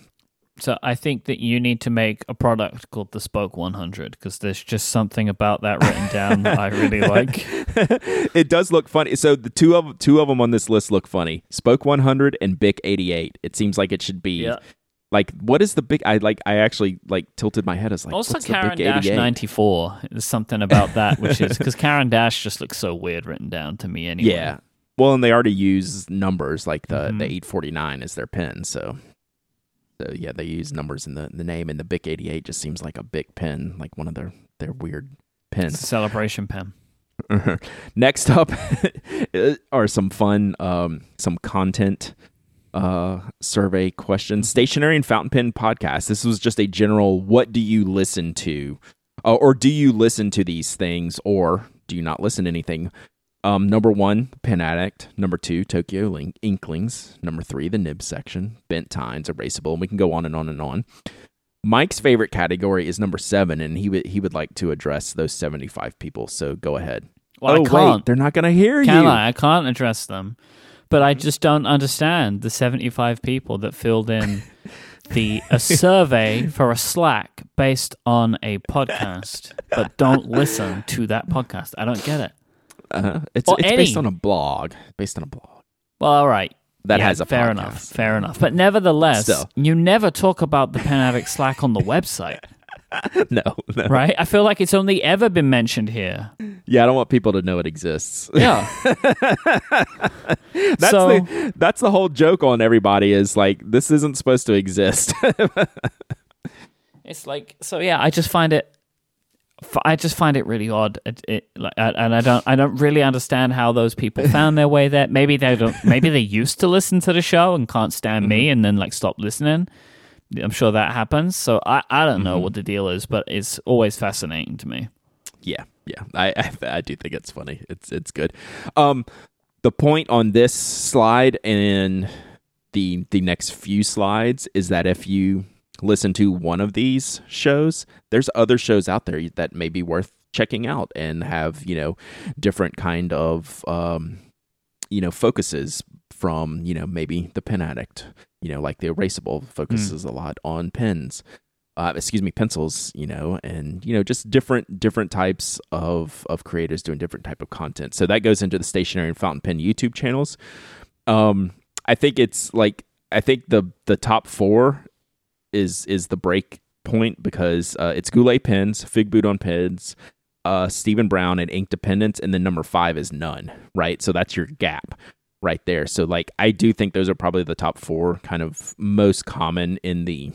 So I think that you need to make a product called the Spoke 100 because there's just something about that written down that I really like. it does look funny. So the two of two of them on this list look funny. Spoke 100 and Bic 88. It seems like it should be Yeah. Like what is the big? I like I actually like tilted my head as like also, Caran d'Ache 94. There's something about that which is because Caran d'Ache just looks so weird written down to me anyway. Yeah. Well, and they already use numbers like the Mhm. the 849 is their pin So so yeah, they use numbers in the the name, and the Bic 88 just seems like a big pin like one of their their weird a celebration pin Next up are some fun, um, some content uh, survey question Stationary and fountain pen podcast. This was just a general. What do you listen to, uh, or do you listen to these things, or do you not listen to anything? Um, number one, Pen Addict. Number two, Tokyo Link- Inklings. Number three, the Nib section. Bent Tines, Erasable. And we can go on and on and on. Myke's favorite category is number seven, and he would he would like to address those seventy five people. So go ahead. Well, oh I can't. wait, they're not going to hear Can you. I? I can't address them. But I just don't understand the 75 people that filled in the a survey for a Slack based on a podcast, but don't listen to that podcast. I don't get it. Uh, it's Or it's based on a blog. Based on a blog Well, all right. that Yeah, has a fair podcast. enough. Fair enough. But nevertheless, Still. you never talk about the Pen Addict Slack on the website, no, no. right? I feel like it's only ever been mentioned here. Yeah, I don't want people to know it exists. Yeah. that's so, the that's the whole joke on everybody is like this isn't supposed to exist. It's like so. Yeah, I just find it. I just find it really odd, it, it, like, and I don't. I don't really understand how those people found their way there. Maybe they don't. Maybe they used to listen to the show and can't stand me, mm-hmm. and then like stop listening. I'm sure that happens. So I, I don't know what the deal is, but it's always fascinating to me. yeah, yeah. I, I I do think it's funny. It's it's good. Um, the point on this slide and the the next few slides is that if you listen to one of these shows, there's other shows out there that may be worth checking out and have you know different kind of um, you know focuses from you know maybe the pen addict you know like the erasable focuses a lot on pens uh, excuse me pencils you know and you know just different different types of of creators doing different type of content. So that goes into the stationary and fountain pen youtube channels. Um i think it's like i think the the top four is is the break point because uh, it's goulet pens fig boot on pens uh stephen brown and Inkdependence and then number five is none right? So that's your gap right there so like i do think those are probably the top four kind of most common in the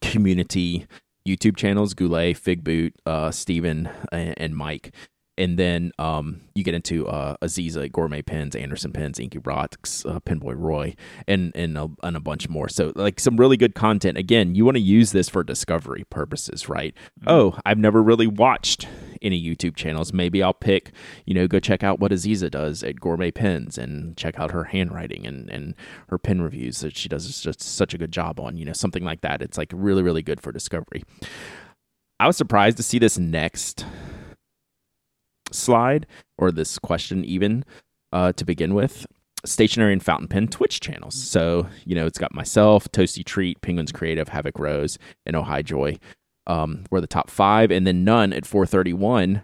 community YouTube channels: Goulet, Fig Boot, uh, Stephen, and, and Mike. And then um, you get into uh, Azizah, Gourmet Pens, Anderson Pens, Inky Rocks, uh, Pinboy Roy, and and a, and a bunch more. So like some really good content. Again, you want to use this for discovery purposes, right? Oh, I've never really watched any YouTube channels. Maybe I'll pick, you know, go check out what Azizah does at Gourmet Pens and check out her handwriting and, and her pen reviews that she does just such a good job on, you know, something like that. It's like really, really good for discovery. I was surprised to see this next slide or this question even uh, to begin with stationery and fountain pen Twitch channels. So, you know, it's got myself, Toasty Treat, Penguins Creative, Havoc Rose, and Oh Hi Joy. Um, we're the top five, and then none at 431.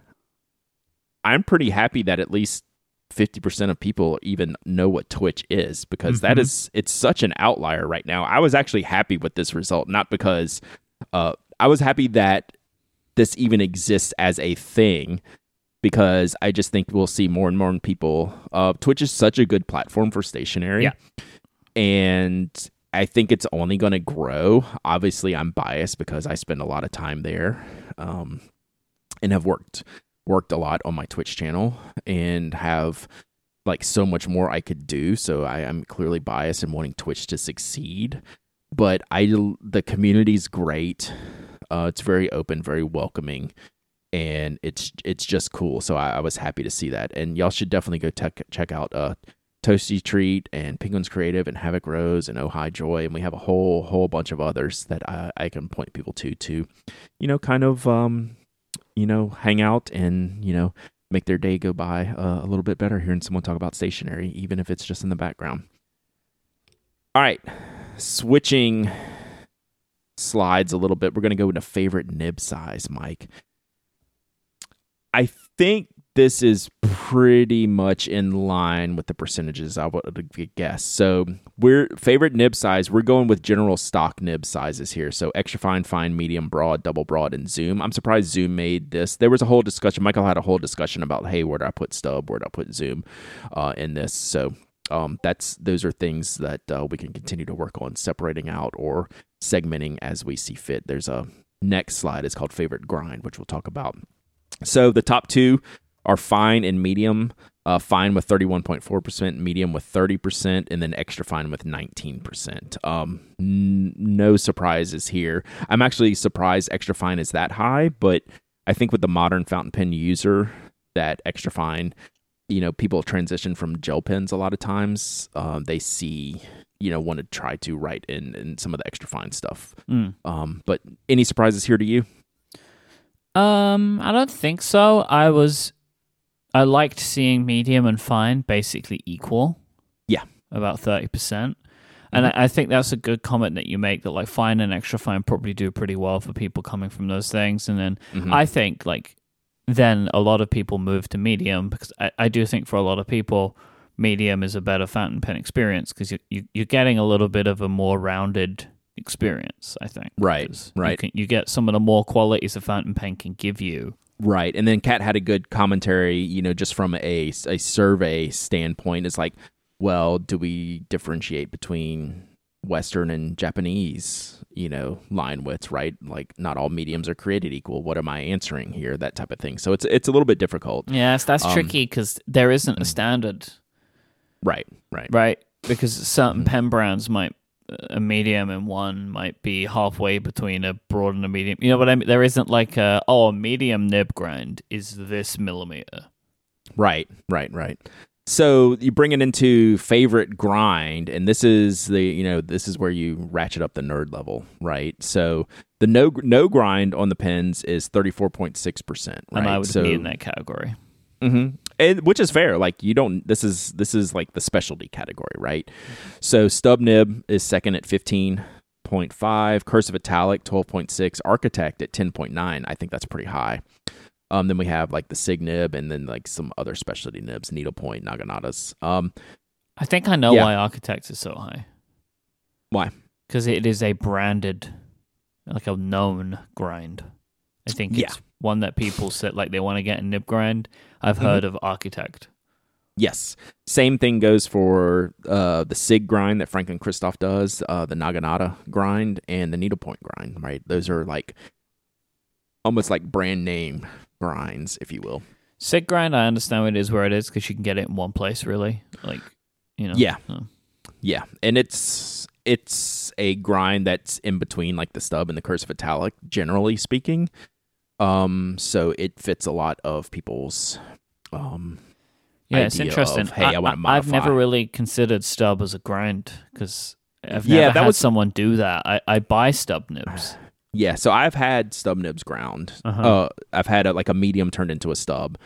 I'm pretty happy that at least 50% of people even know what Twitch is because mm-hmm. that is it's such an outlier right now. I was actually happy with this result, not because uh, I was happy that this even exists as a thing because I just think we'll see more and more people. Uh, Twitch is such a good platform for stationary. Yeah. And I think it's only going to grow. Obviously, I'm biased because I spend a lot of time there um, and have worked worked a lot on my Twitch channel and have like so much more I could do. So I, am clearly biased in wanting Twitch to succeed. But I the community's great. Uh, it's very open, very welcoming and it's it's just cool. So I, I, was happy to see that, and y'all should definitely go tech, check out uh, Toasty Treat and Penguins Creative and Havoc Rose and Oh Hi Joy, and we have a whole whole bunch of others that I, I can point people to to, you know, kind of um, you know, hang out and you know make their day go by uh, a little bit better hearing someone talk about stationery, even if it's just in the background. All right, switching slides a little bit. We're going to go into favorite nib size, Myke. I think this is pretty much in line with the percentages I would guess. So we're favorite nib size. We're going with general stock nib sizes here. So extra fine, fine, medium, broad, double broad, and zoom. I'm surprised Zoom made this. There was a whole discussion. Michael had a whole discussion about, hey, where do I put stub? Where do I put zoom uh, in this? So um, that's those are things that uh, we can continue to work on separating out or segmenting as we see fit. There's a next slide. It's called favorite grind, which we'll talk about so the top two are fine and medium. Uh, fine with 31.4%, medium with 30%, and then extra fine with 19%. Um, n- no surprises here. I'm actually surprised extra fine is that high, but I think with the modern fountain pen user, that extra fine, you know, people transition from gel pens a lot of times. Uh, they see, you know, want to try to write in, in some of the extra fine stuff. Mm. Um, but any surprises here to you? Um, I don't think so. I was, I liked seeing medium and fine basically equal. Yeah, about thirty percent. And mm-hmm. I, I, think that's a good comment that you make that like fine and extra fine probably do pretty well for people coming from those things. And then mm-hmm. I think like then a lot of people move to medium because I, I do think for a lot of people medium is a better fountain pen experience because you, you you're getting a little bit of a more rounded experience. I think. Right. Right. You, can, you get some of the more qualities a fountain pen can give you. Right. And then Kat had a good commentary, you know, just from a, a survey standpoint. It's like, well, do we differentiate between Western and Japanese, you know, line widths, right? Like not all mediums are created equal. What am I answering here? That type of thing. So it's it's a little bit difficult. Yes, that's um, tricky because there isn't a mm. standard. Right, right, right. Because certain mm-hmm. pen brands might a medium and one might be halfway between a broad and a medium. You know what I mean? There isn't like a oh, a medium nib grind is this millimeter. Right, right, right. So you bring it into favorite grind, and this is the you know this is where you ratchet up the nerd level, right? So the no no grind on the pens is thirty four point six percent, right? And I would so, be in that category. Mm-hmm and, which is fair. Like you don't. This is this is like the specialty category, right? So stub nib is second at fifteen point five. Cursive italic twelve point six. Architect at ten point nine. I think that's pretty high. Um, then we have like the sig nib, and then like some other specialty nibs, needlepoint, naginatas. Um, I think I know yeah. why Architect is so high. Why? Because it is a branded, like a known grind. I think yeah. it's one that people said like they want to get a nib grind. I've mm-hmm. heard of Architect. Yes. Same thing goes for uh, the SIG grind that Franklin Christoph does, uh, the Naginata grind, and the needlepoint grind, right? Those are like almost like brand name grinds, if you will. SIG grind, I understand what it is where it is because you can get it in one place, really. Like, you know. Yeah. So. Yeah. And it's it's a grind that's in between like the stub and the cursive italic, generally speaking. Um, so it fits a lot of people's um Yeah, it's interesting. of, hey, I wanna I've never really considered stub as a grind because I've Yeah, that had was- someone do that. I, I buy stub nibs. Yeah, so I've had stub nibs ground. Uh-huh. Uh, I've had a, like a medium turned into a stub.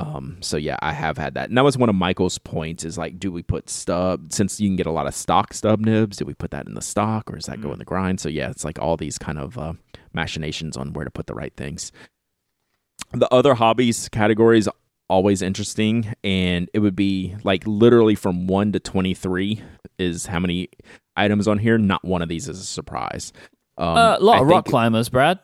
Um, so yeah, I have had that, and that was one of Michael's points. Is like, do we put stub since you can get a lot of stock stub nibs? Do we put that in the stock, or does that go Mm. in the grind? So yeah, it's like all these kind of uh, machinations on where to put the right things. The other hobbies categories always interesting, and it would be like literally from one to twenty three is how many items on here. Not one of these is a surprise. Um, uh, a lot I of rock climbers, Brad.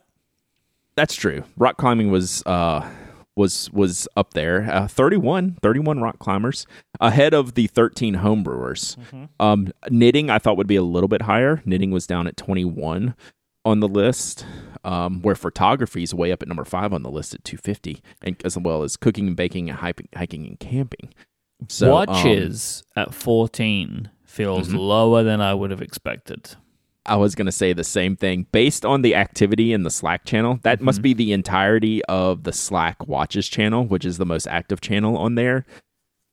that's true. Rock climbing was uh was was up there. Uh, 31, 31 rock climbers ahead of the 13 homebrewers. Um knitting I thought would be a little bit higher. Knitting was down at 21 on the list. Um, where photography is way up at number 5 on the list at 250 and as well as cooking and baking and hiking, hiking and camping. So um, Watches at 14 feels Mhm. lower than I would have expected. I was going to say the same thing. Based on the activity in the Slack channel, that must be the entirety of the Slack Watches channel, which is the most active channel on there.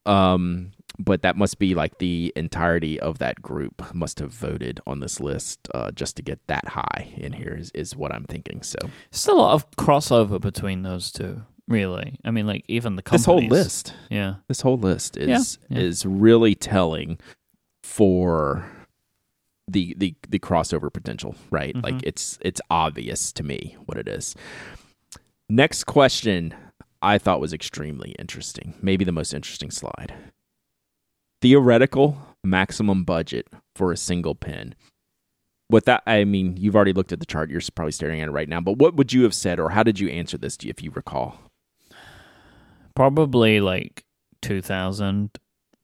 Um, but that must be like the entirety of that group must have voted on this list uh, just to get that high in here is, is what I'm thinking. So Still a lot of crossover between those two, really. I mean, like even the companies. this whole list, Yeah. this whole list is Yeah, yeah. is really telling for the the the crossover potential, right? Like Mhm. it's it's obvious to me what it is. Next question I thought was extremely interesting. Maybe the most interesting slide. Theoretical maximum budget for a single pin. With that, I mean, you've already looked at the chart. You're probably staring at it right now. But what would you have said, or how did you answer this, if you recall? Probably like 2000.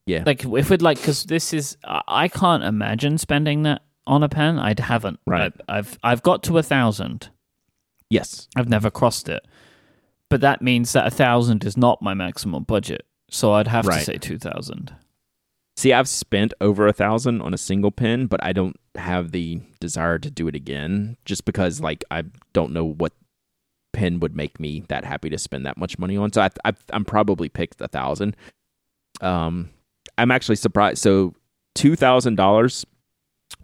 Yeah. Like if we'd like cuz this is I can't imagine spending that on a pen. I haven't. Right. I, I've I've got to a 1000. Yes. I've never crossed it. But that means that a 1000 is not my maximum budget. So I'd have to say 2000. See, I've spent over a thousand on a single pen, but I don't have the desire to do it again just because, like, I don't know what pen would make me that happy to spend that much money on. So I, I, I'm probably picked a thousand. Um, I'm actually surprised. So two thousand dollars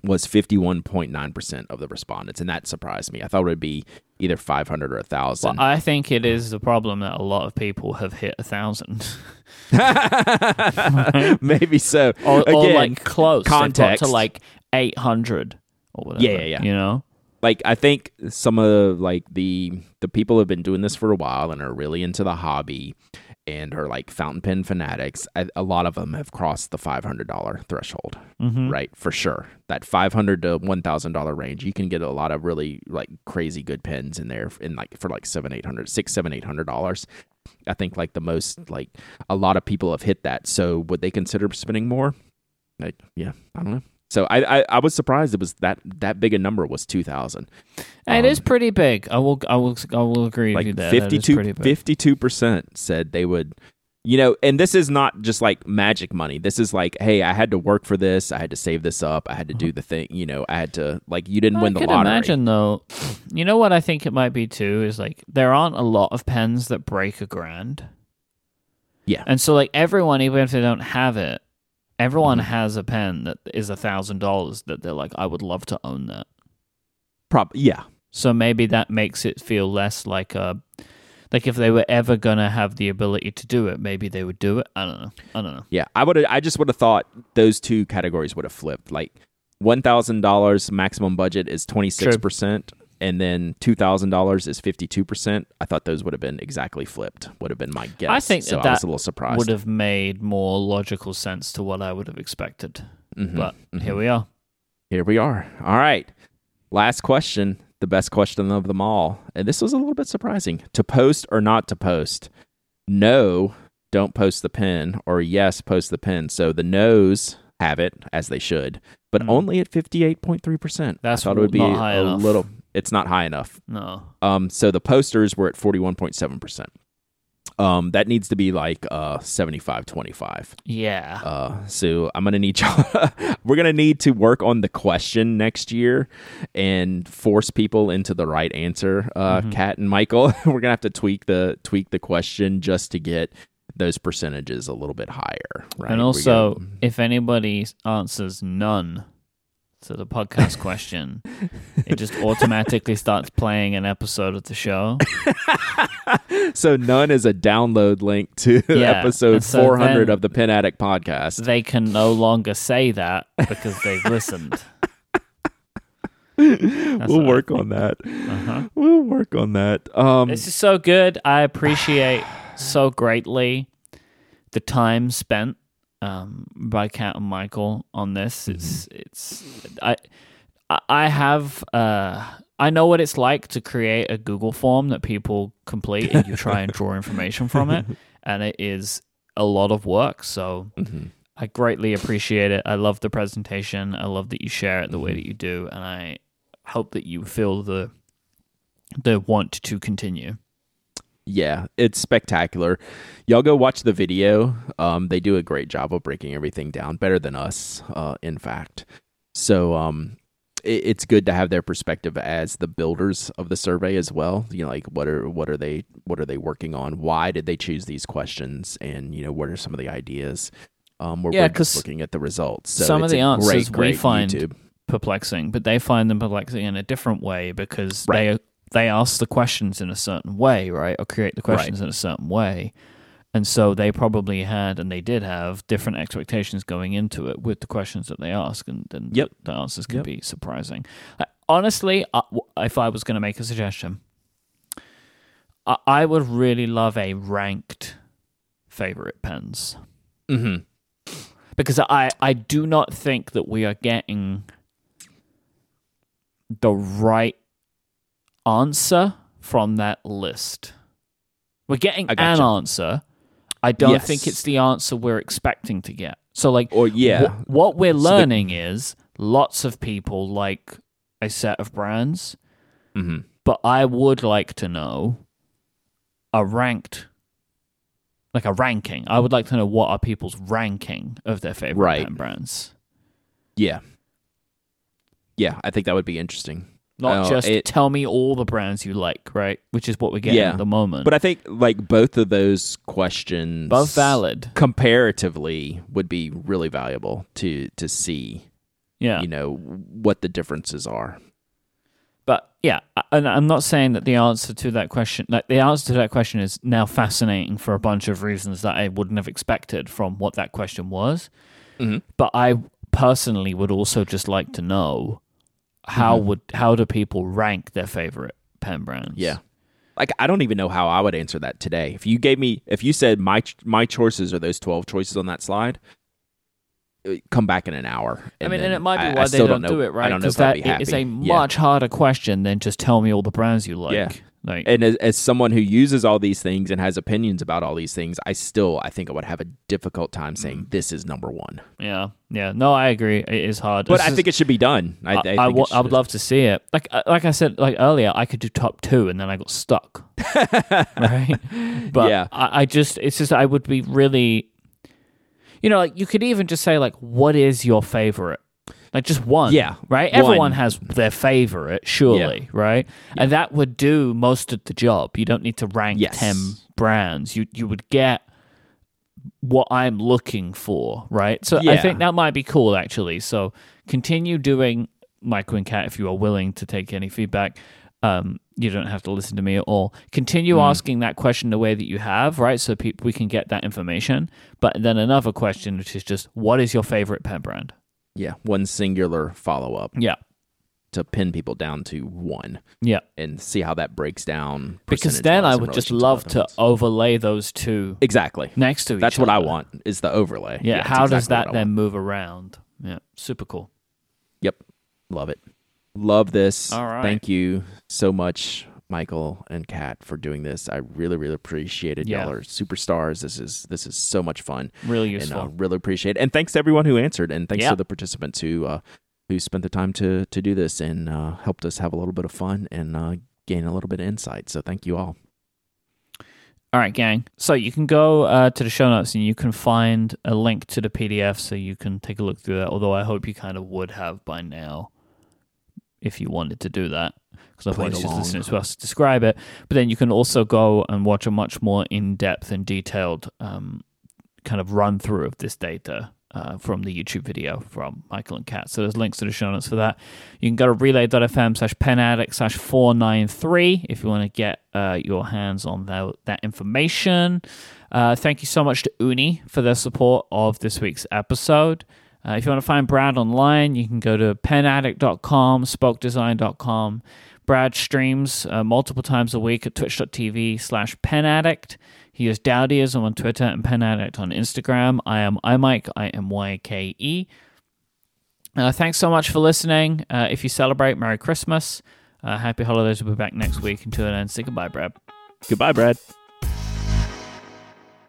was fifty one point nine percent of the respondents, and that surprised me. I thought it would be either five hundred or a Well, thousand. I think it is the problem that a lot of people have hit a thousand, Maybe so. or, Again, or like close. Context. to like eight hundred or whatever. Yeah, yeah, yeah. You know, like I think some of like the the people have been doing this for a while and are really into the hobby and are like fountain pen fanatics. I, a lot of them have crossed the five hundred dollar threshold, mm-hmm. right? For sure, that five hundred to one thousand dollar range, you can get a lot of really like crazy good pens in there in like for like seven eight hundred six seven eight hundred dollars. I think like the most like a lot of people have hit that. So would they consider spending more? Like yeah, I don't know. So I, I, I was surprised it was that that big a number was two thousand. it is Um, pretty big. I will, I will, I will agree with you like. That is pretty big. 52 percent said they would you know and this is not just like magic money this is like hey i had to work for this i had to save this up i had to do the thing you know i had to like you didn't I win the lottery imagine though. You know what I think it might be too is like there aren't a lot of pens that break a grand. Yeah. and so like everyone, even if they don't have it, everyone Mhm. has a pen that is a thousand dollars that they're like, I would love to own that. Prob- yeah So maybe that makes it feel less like a like if they were ever gonna have the ability to do it, maybe they would do it. I don't know. I don't know. yeah i would i just would have thought those two categories would have flipped like $1000 maximum budget is 26% and then $2000 is 52% i thought those would have been exactly flipped would have been my guess I think so that i was a little surprised Would have made more logical sense to what I would have expected. Mhm, But mhm. here we are. Here we are. All right. Last question, the best question of them all. And this was a little bit surprising. To post or not to post? No, don't post the pin, or yes, post the pin. So the no's have it as they should, but Mhm. only at 58.3%. That's I thought it would be a enough. little it's not high enough. No. Um so the posters were at 41.7%. Um, that needs to be like uh 75 25. Yeah. Uh, so I'm gonna need y'all. we're gonna need to work on the question next year and force people into the right answer. Uh, Mhm. Kat and Michael, we're gonna have to tweak the tweak the question just to get those percentages a little bit higher. Right. and also, if anybody answers none to the podcast question, it just automatically starts playing an episode of the show. so none is a download link to Yeah, episode so 400 of the Pen Addict podcast. They can no longer say that because they've listened. we'll work on that. Uh-huh. We'll work on that. Um, This is so good. I appreciate so greatly the time spent um, by Kat and Michael on this. It's it's I I- have uh, I know what it's like to create a Google form that people complete and you try and draw information from it, and it is a lot of work. So mhm. I greatly appreciate it. I love the presentation. I love that you share it the way that you do, and I hope that you feel the the want to continue. Yeah, it's spectacular. Y'all go watch the video. Um, they do a great job of breaking everything down, better than us, uh, in fact. So um, it, it's good to have their perspective as the builders of the survey as well. You know, like what are what are they what are they working on? Why did they choose these questions? And you know, what are some of the ideas? Um, where Yeah, we're just looking at the results. So some of the answers great, we find YouTube. perplexing, but they find them perplexing in a different way because Right. they they ask the questions in a certain way, right, or create the Right. questions in a certain way, and so they probably had and they did have different expectations going into it with the questions that they ask, and then Yep. the, answers can Yep. be surprising. Uh, honestly, w- if I was going to make a suggestion, I, I would really love a ranked favorite pens Mm-hmm. because I I do not think that we are getting the right answer from that list. We're getting I an answer. I don't Yes. think it's the answer we're expecting to get. So like Or yeah, wh- what we're So the- learning is lots of people like a set of brands, mm-hmm. but I would like to know a ranked like a ranking. I would like to know what are people's ranking of their favorite Right. brands. yeah, yeah. I think that would be interesting. Not Oh, just it- tell me all the brands you like, right? Which is what we're getting Yeah. at the moment. But I think like both of those questions, both valid. comparatively, would be really valuable to to see. Yeah. You know what the differences are. But yeah, and I'm not saying that the answer to that question, like the answer to that question, is now fascinating for a bunch of reasons that I wouldn't have expected from what that question was. Mhm. But I personally would also just like to know how Mhm. would how do people rank their favorite pen brands? Yeah. Like I don't even know how I would answer that today. If you gave me, if you said my my choices are those twelve choices on that slide, come back in an hour. I mean, and it might be I- I why they still don't, know- do it right I don't know because if I'd that be it is a happy. Yeah. much harder question than just tell me all the brands you like. Yeah. Like, And as, as someone who uses all these things and has opinions about all these things, I still I think I would have a difficult time Mm. saying this is number one. yeah, yeah. No, I agree. It is hard. But It's I just- think it should be done. I, I, I, I, wa- I would love to see it. Like uh, like I said like earlier, I could do top two and then I got stuck. right? But Yeah. I, I just it's just I would be really you know, like you could even just say like what is your favorite? Like just one. Yeah, Right? one. Everyone has their favorite, surely, right? And that would do most of the job. You don't need to rank Yes. ten brands. You you would get what I'm looking for, right? So I think that might be cool actually. So continue doing Michael and Kat if you are willing to take any feedback. Um, you don't have to listen to me at all. Continue Mm. asking that question the way that you have, right? So pe- we can get that information. But then another question, which is just, what is your favorite pen brand? Yeah one singular follow up Yeah, to pin people down to one yeah. and see how that breaks down. Because then I would just love to overlay those two exactly. next to each other That's what I want is the overlay. Yeah. it's how does that then move around? Yeah, super cool. Yep, love it. Love this. All right. Thank you so much, Michael and Kat, for doing this. I really, really appreciate it. Yeah. Y'all are superstars. This is this is so much fun, Really and useful. I really appreciate it. And thanks to everyone who answered, and thanks Yeah. to the participants who uh, who spent the time to to do this and uh, helped us have a little bit of fun and uh, gain a little bit of insight. So thank you all. All right, gang. So you can go uh, to the show notes and you can find a link to the PDF so you can take a look through that. Although I hope you kind of would have by now if you wanted to do that. Because otherwise, Played just listening to us describe it. But then you can also go and watch a much more in depth and detailed um, kind of run through of this data uh, from the YouTube video from Michael and Kat. So there's links to the show notes for that. You can go to relay.fm slash pen addict slash 493 if you want to get uh, your hands on that, that information. Uh, thank you so much to Ooni for their support of this week's episode. Uh, if you want to find Brad online, you can go to penaddict.com, spokedesign.com. Brad streams uh, multiple times a week at twitch.tv slash penaddict. He is Dowdyism on Twitter and penaddict on Instagram. I am iMyke, I M Y K E. Uh, thanks so much for listening. Uh, if you celebrate, Merry Christmas. Uh, happy holidays. We'll be back next week. Until then, say goodbye, Brad. Goodbye, Brad.